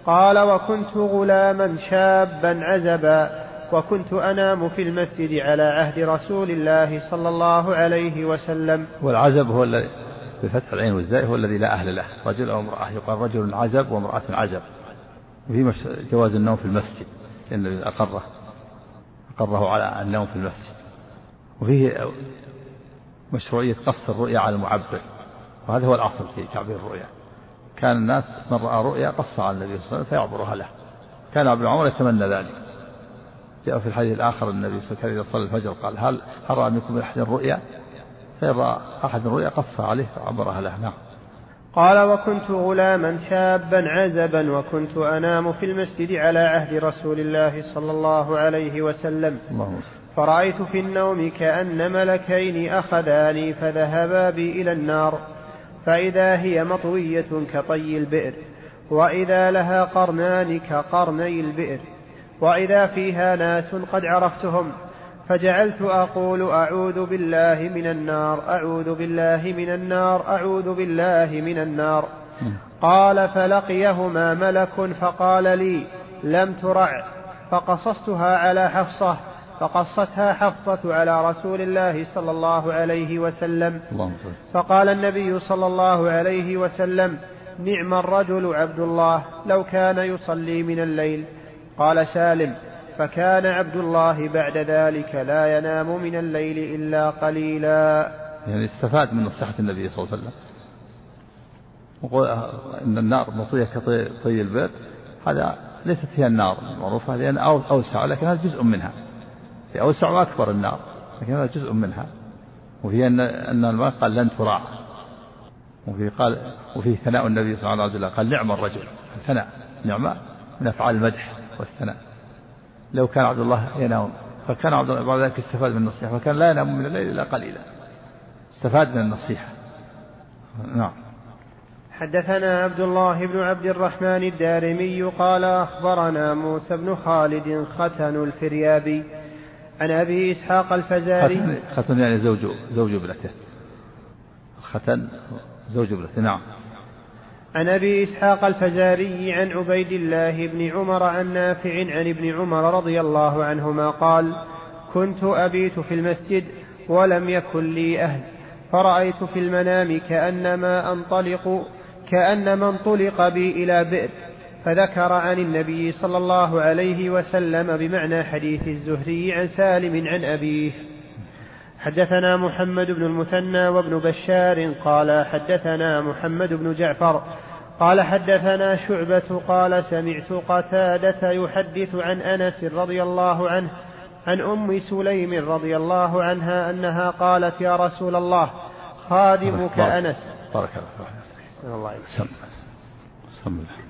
قال وكنت غلاما شابا عزبا. وكنت أنام في المسجد على عهد رسول الله صلى الله عليه وسلم. والعزب هو الذي بفتح العين والزاء هو الذي لا أهل له. رجل أو امرأة. يقال رجل عزب وامرأة عزب. وفي جواز النوم في المسجد. لأن أقره. أقره على النوم في المسجد. وفيه مشروعية قص الرؤيا على المعبر. وهذا هو الأصل في تعبير الرؤيا. كان الناس من رأى رؤيا قص على النبي صلى الله عليه وسلم فيعبرها له. كان ابن عمر يتمنى ذلك. جاء في الحديث الآخر النبي صلى الله عليه وسلم إذا صلى الفجر قال هل هل رأى منكم أحد الرؤيا؟ فإن رأى أحد الرؤيا قصها عليه فعبرها له. نعم. قال وكنت غلاما شابا عزبا وكنت أنام في المسجد على عهد رسول الله صلى الله عليه وسلم. اللهم فرأيت في النوم كأن ملكين أخذاني فذهبا بي إلى النار. فإذا هي مطوية كطي البئر وإذا لها قرنان كقرني البئر. وإذا فيها ناس قد عرفتهم فجعلت أقول أعوذ بالله من النار أعوذ بالله من النار أعوذ بالله من النار. قال فلقيهما ملك فقال لي لم ترع. فقصصتها على حفصة فقصتها حفصة على رسول الله صلى الله عليه وسلم. فقال النبي صلى الله عليه وسلم نعم الرجل عبد الله لو كان يصلي من الليل. قال سالم فكان عبد الله بعد ذلك لا ينام من الليل إلا قليلا. يعني استفاد من نصيحة النبي صلى الله عليه وسلم. إن النار مطية كطي البئر هذا ليست هي النار المعروفة لأن أوسع لكن هذا جزء منها. هي أوسع وأكبر النار لكن هذا جزء منها. وفي أن أن قال لن تراع. وفي قال وفي ثناء النبي صلى الله عليه وسلم قال نعم الرجل. ثناء نعمة من أفعال المدح. والثناء. لو كان عبد الله ينام فكان عبد الله بعد ذلك استفاد من النصيحة فكان لا ينام من الليل إلا قليلا. استفاد من النصيحة. نعم. حدثنا عبد الله بن عبد الرحمن الدارمي قال أخبرنا موسى بن خالد ختن الفريابي عن أبي إسحاق الفزاري. ختن يعني زوج زوج ابنته. ختن زوج ابنته نعم. عن أبي إسحاق الفزاري عن عبيد الله بن عمر عن نافع عن ابن عمر رضي الله عنهما قال كنت أبيت في المسجد ولم يكن لي أهل فرأيت في المنام كأنما أنطلق كأنما انطلق بي إلى بئر فذكر عن النبي صلى الله عليه وسلم بمعنى حديث الزهري عن سالم عن أبيه. حدثنا محمد بن المثنى وابن بشار قال حدثنا محمد بن جعفر قال حدثنا شعبة قال سمعت قتادة يحدث عن أنس رضي الله عنه عن أم سليم رضي الله عنها أنها قالت يا رسول الله خادمك أنس. بارك الله الله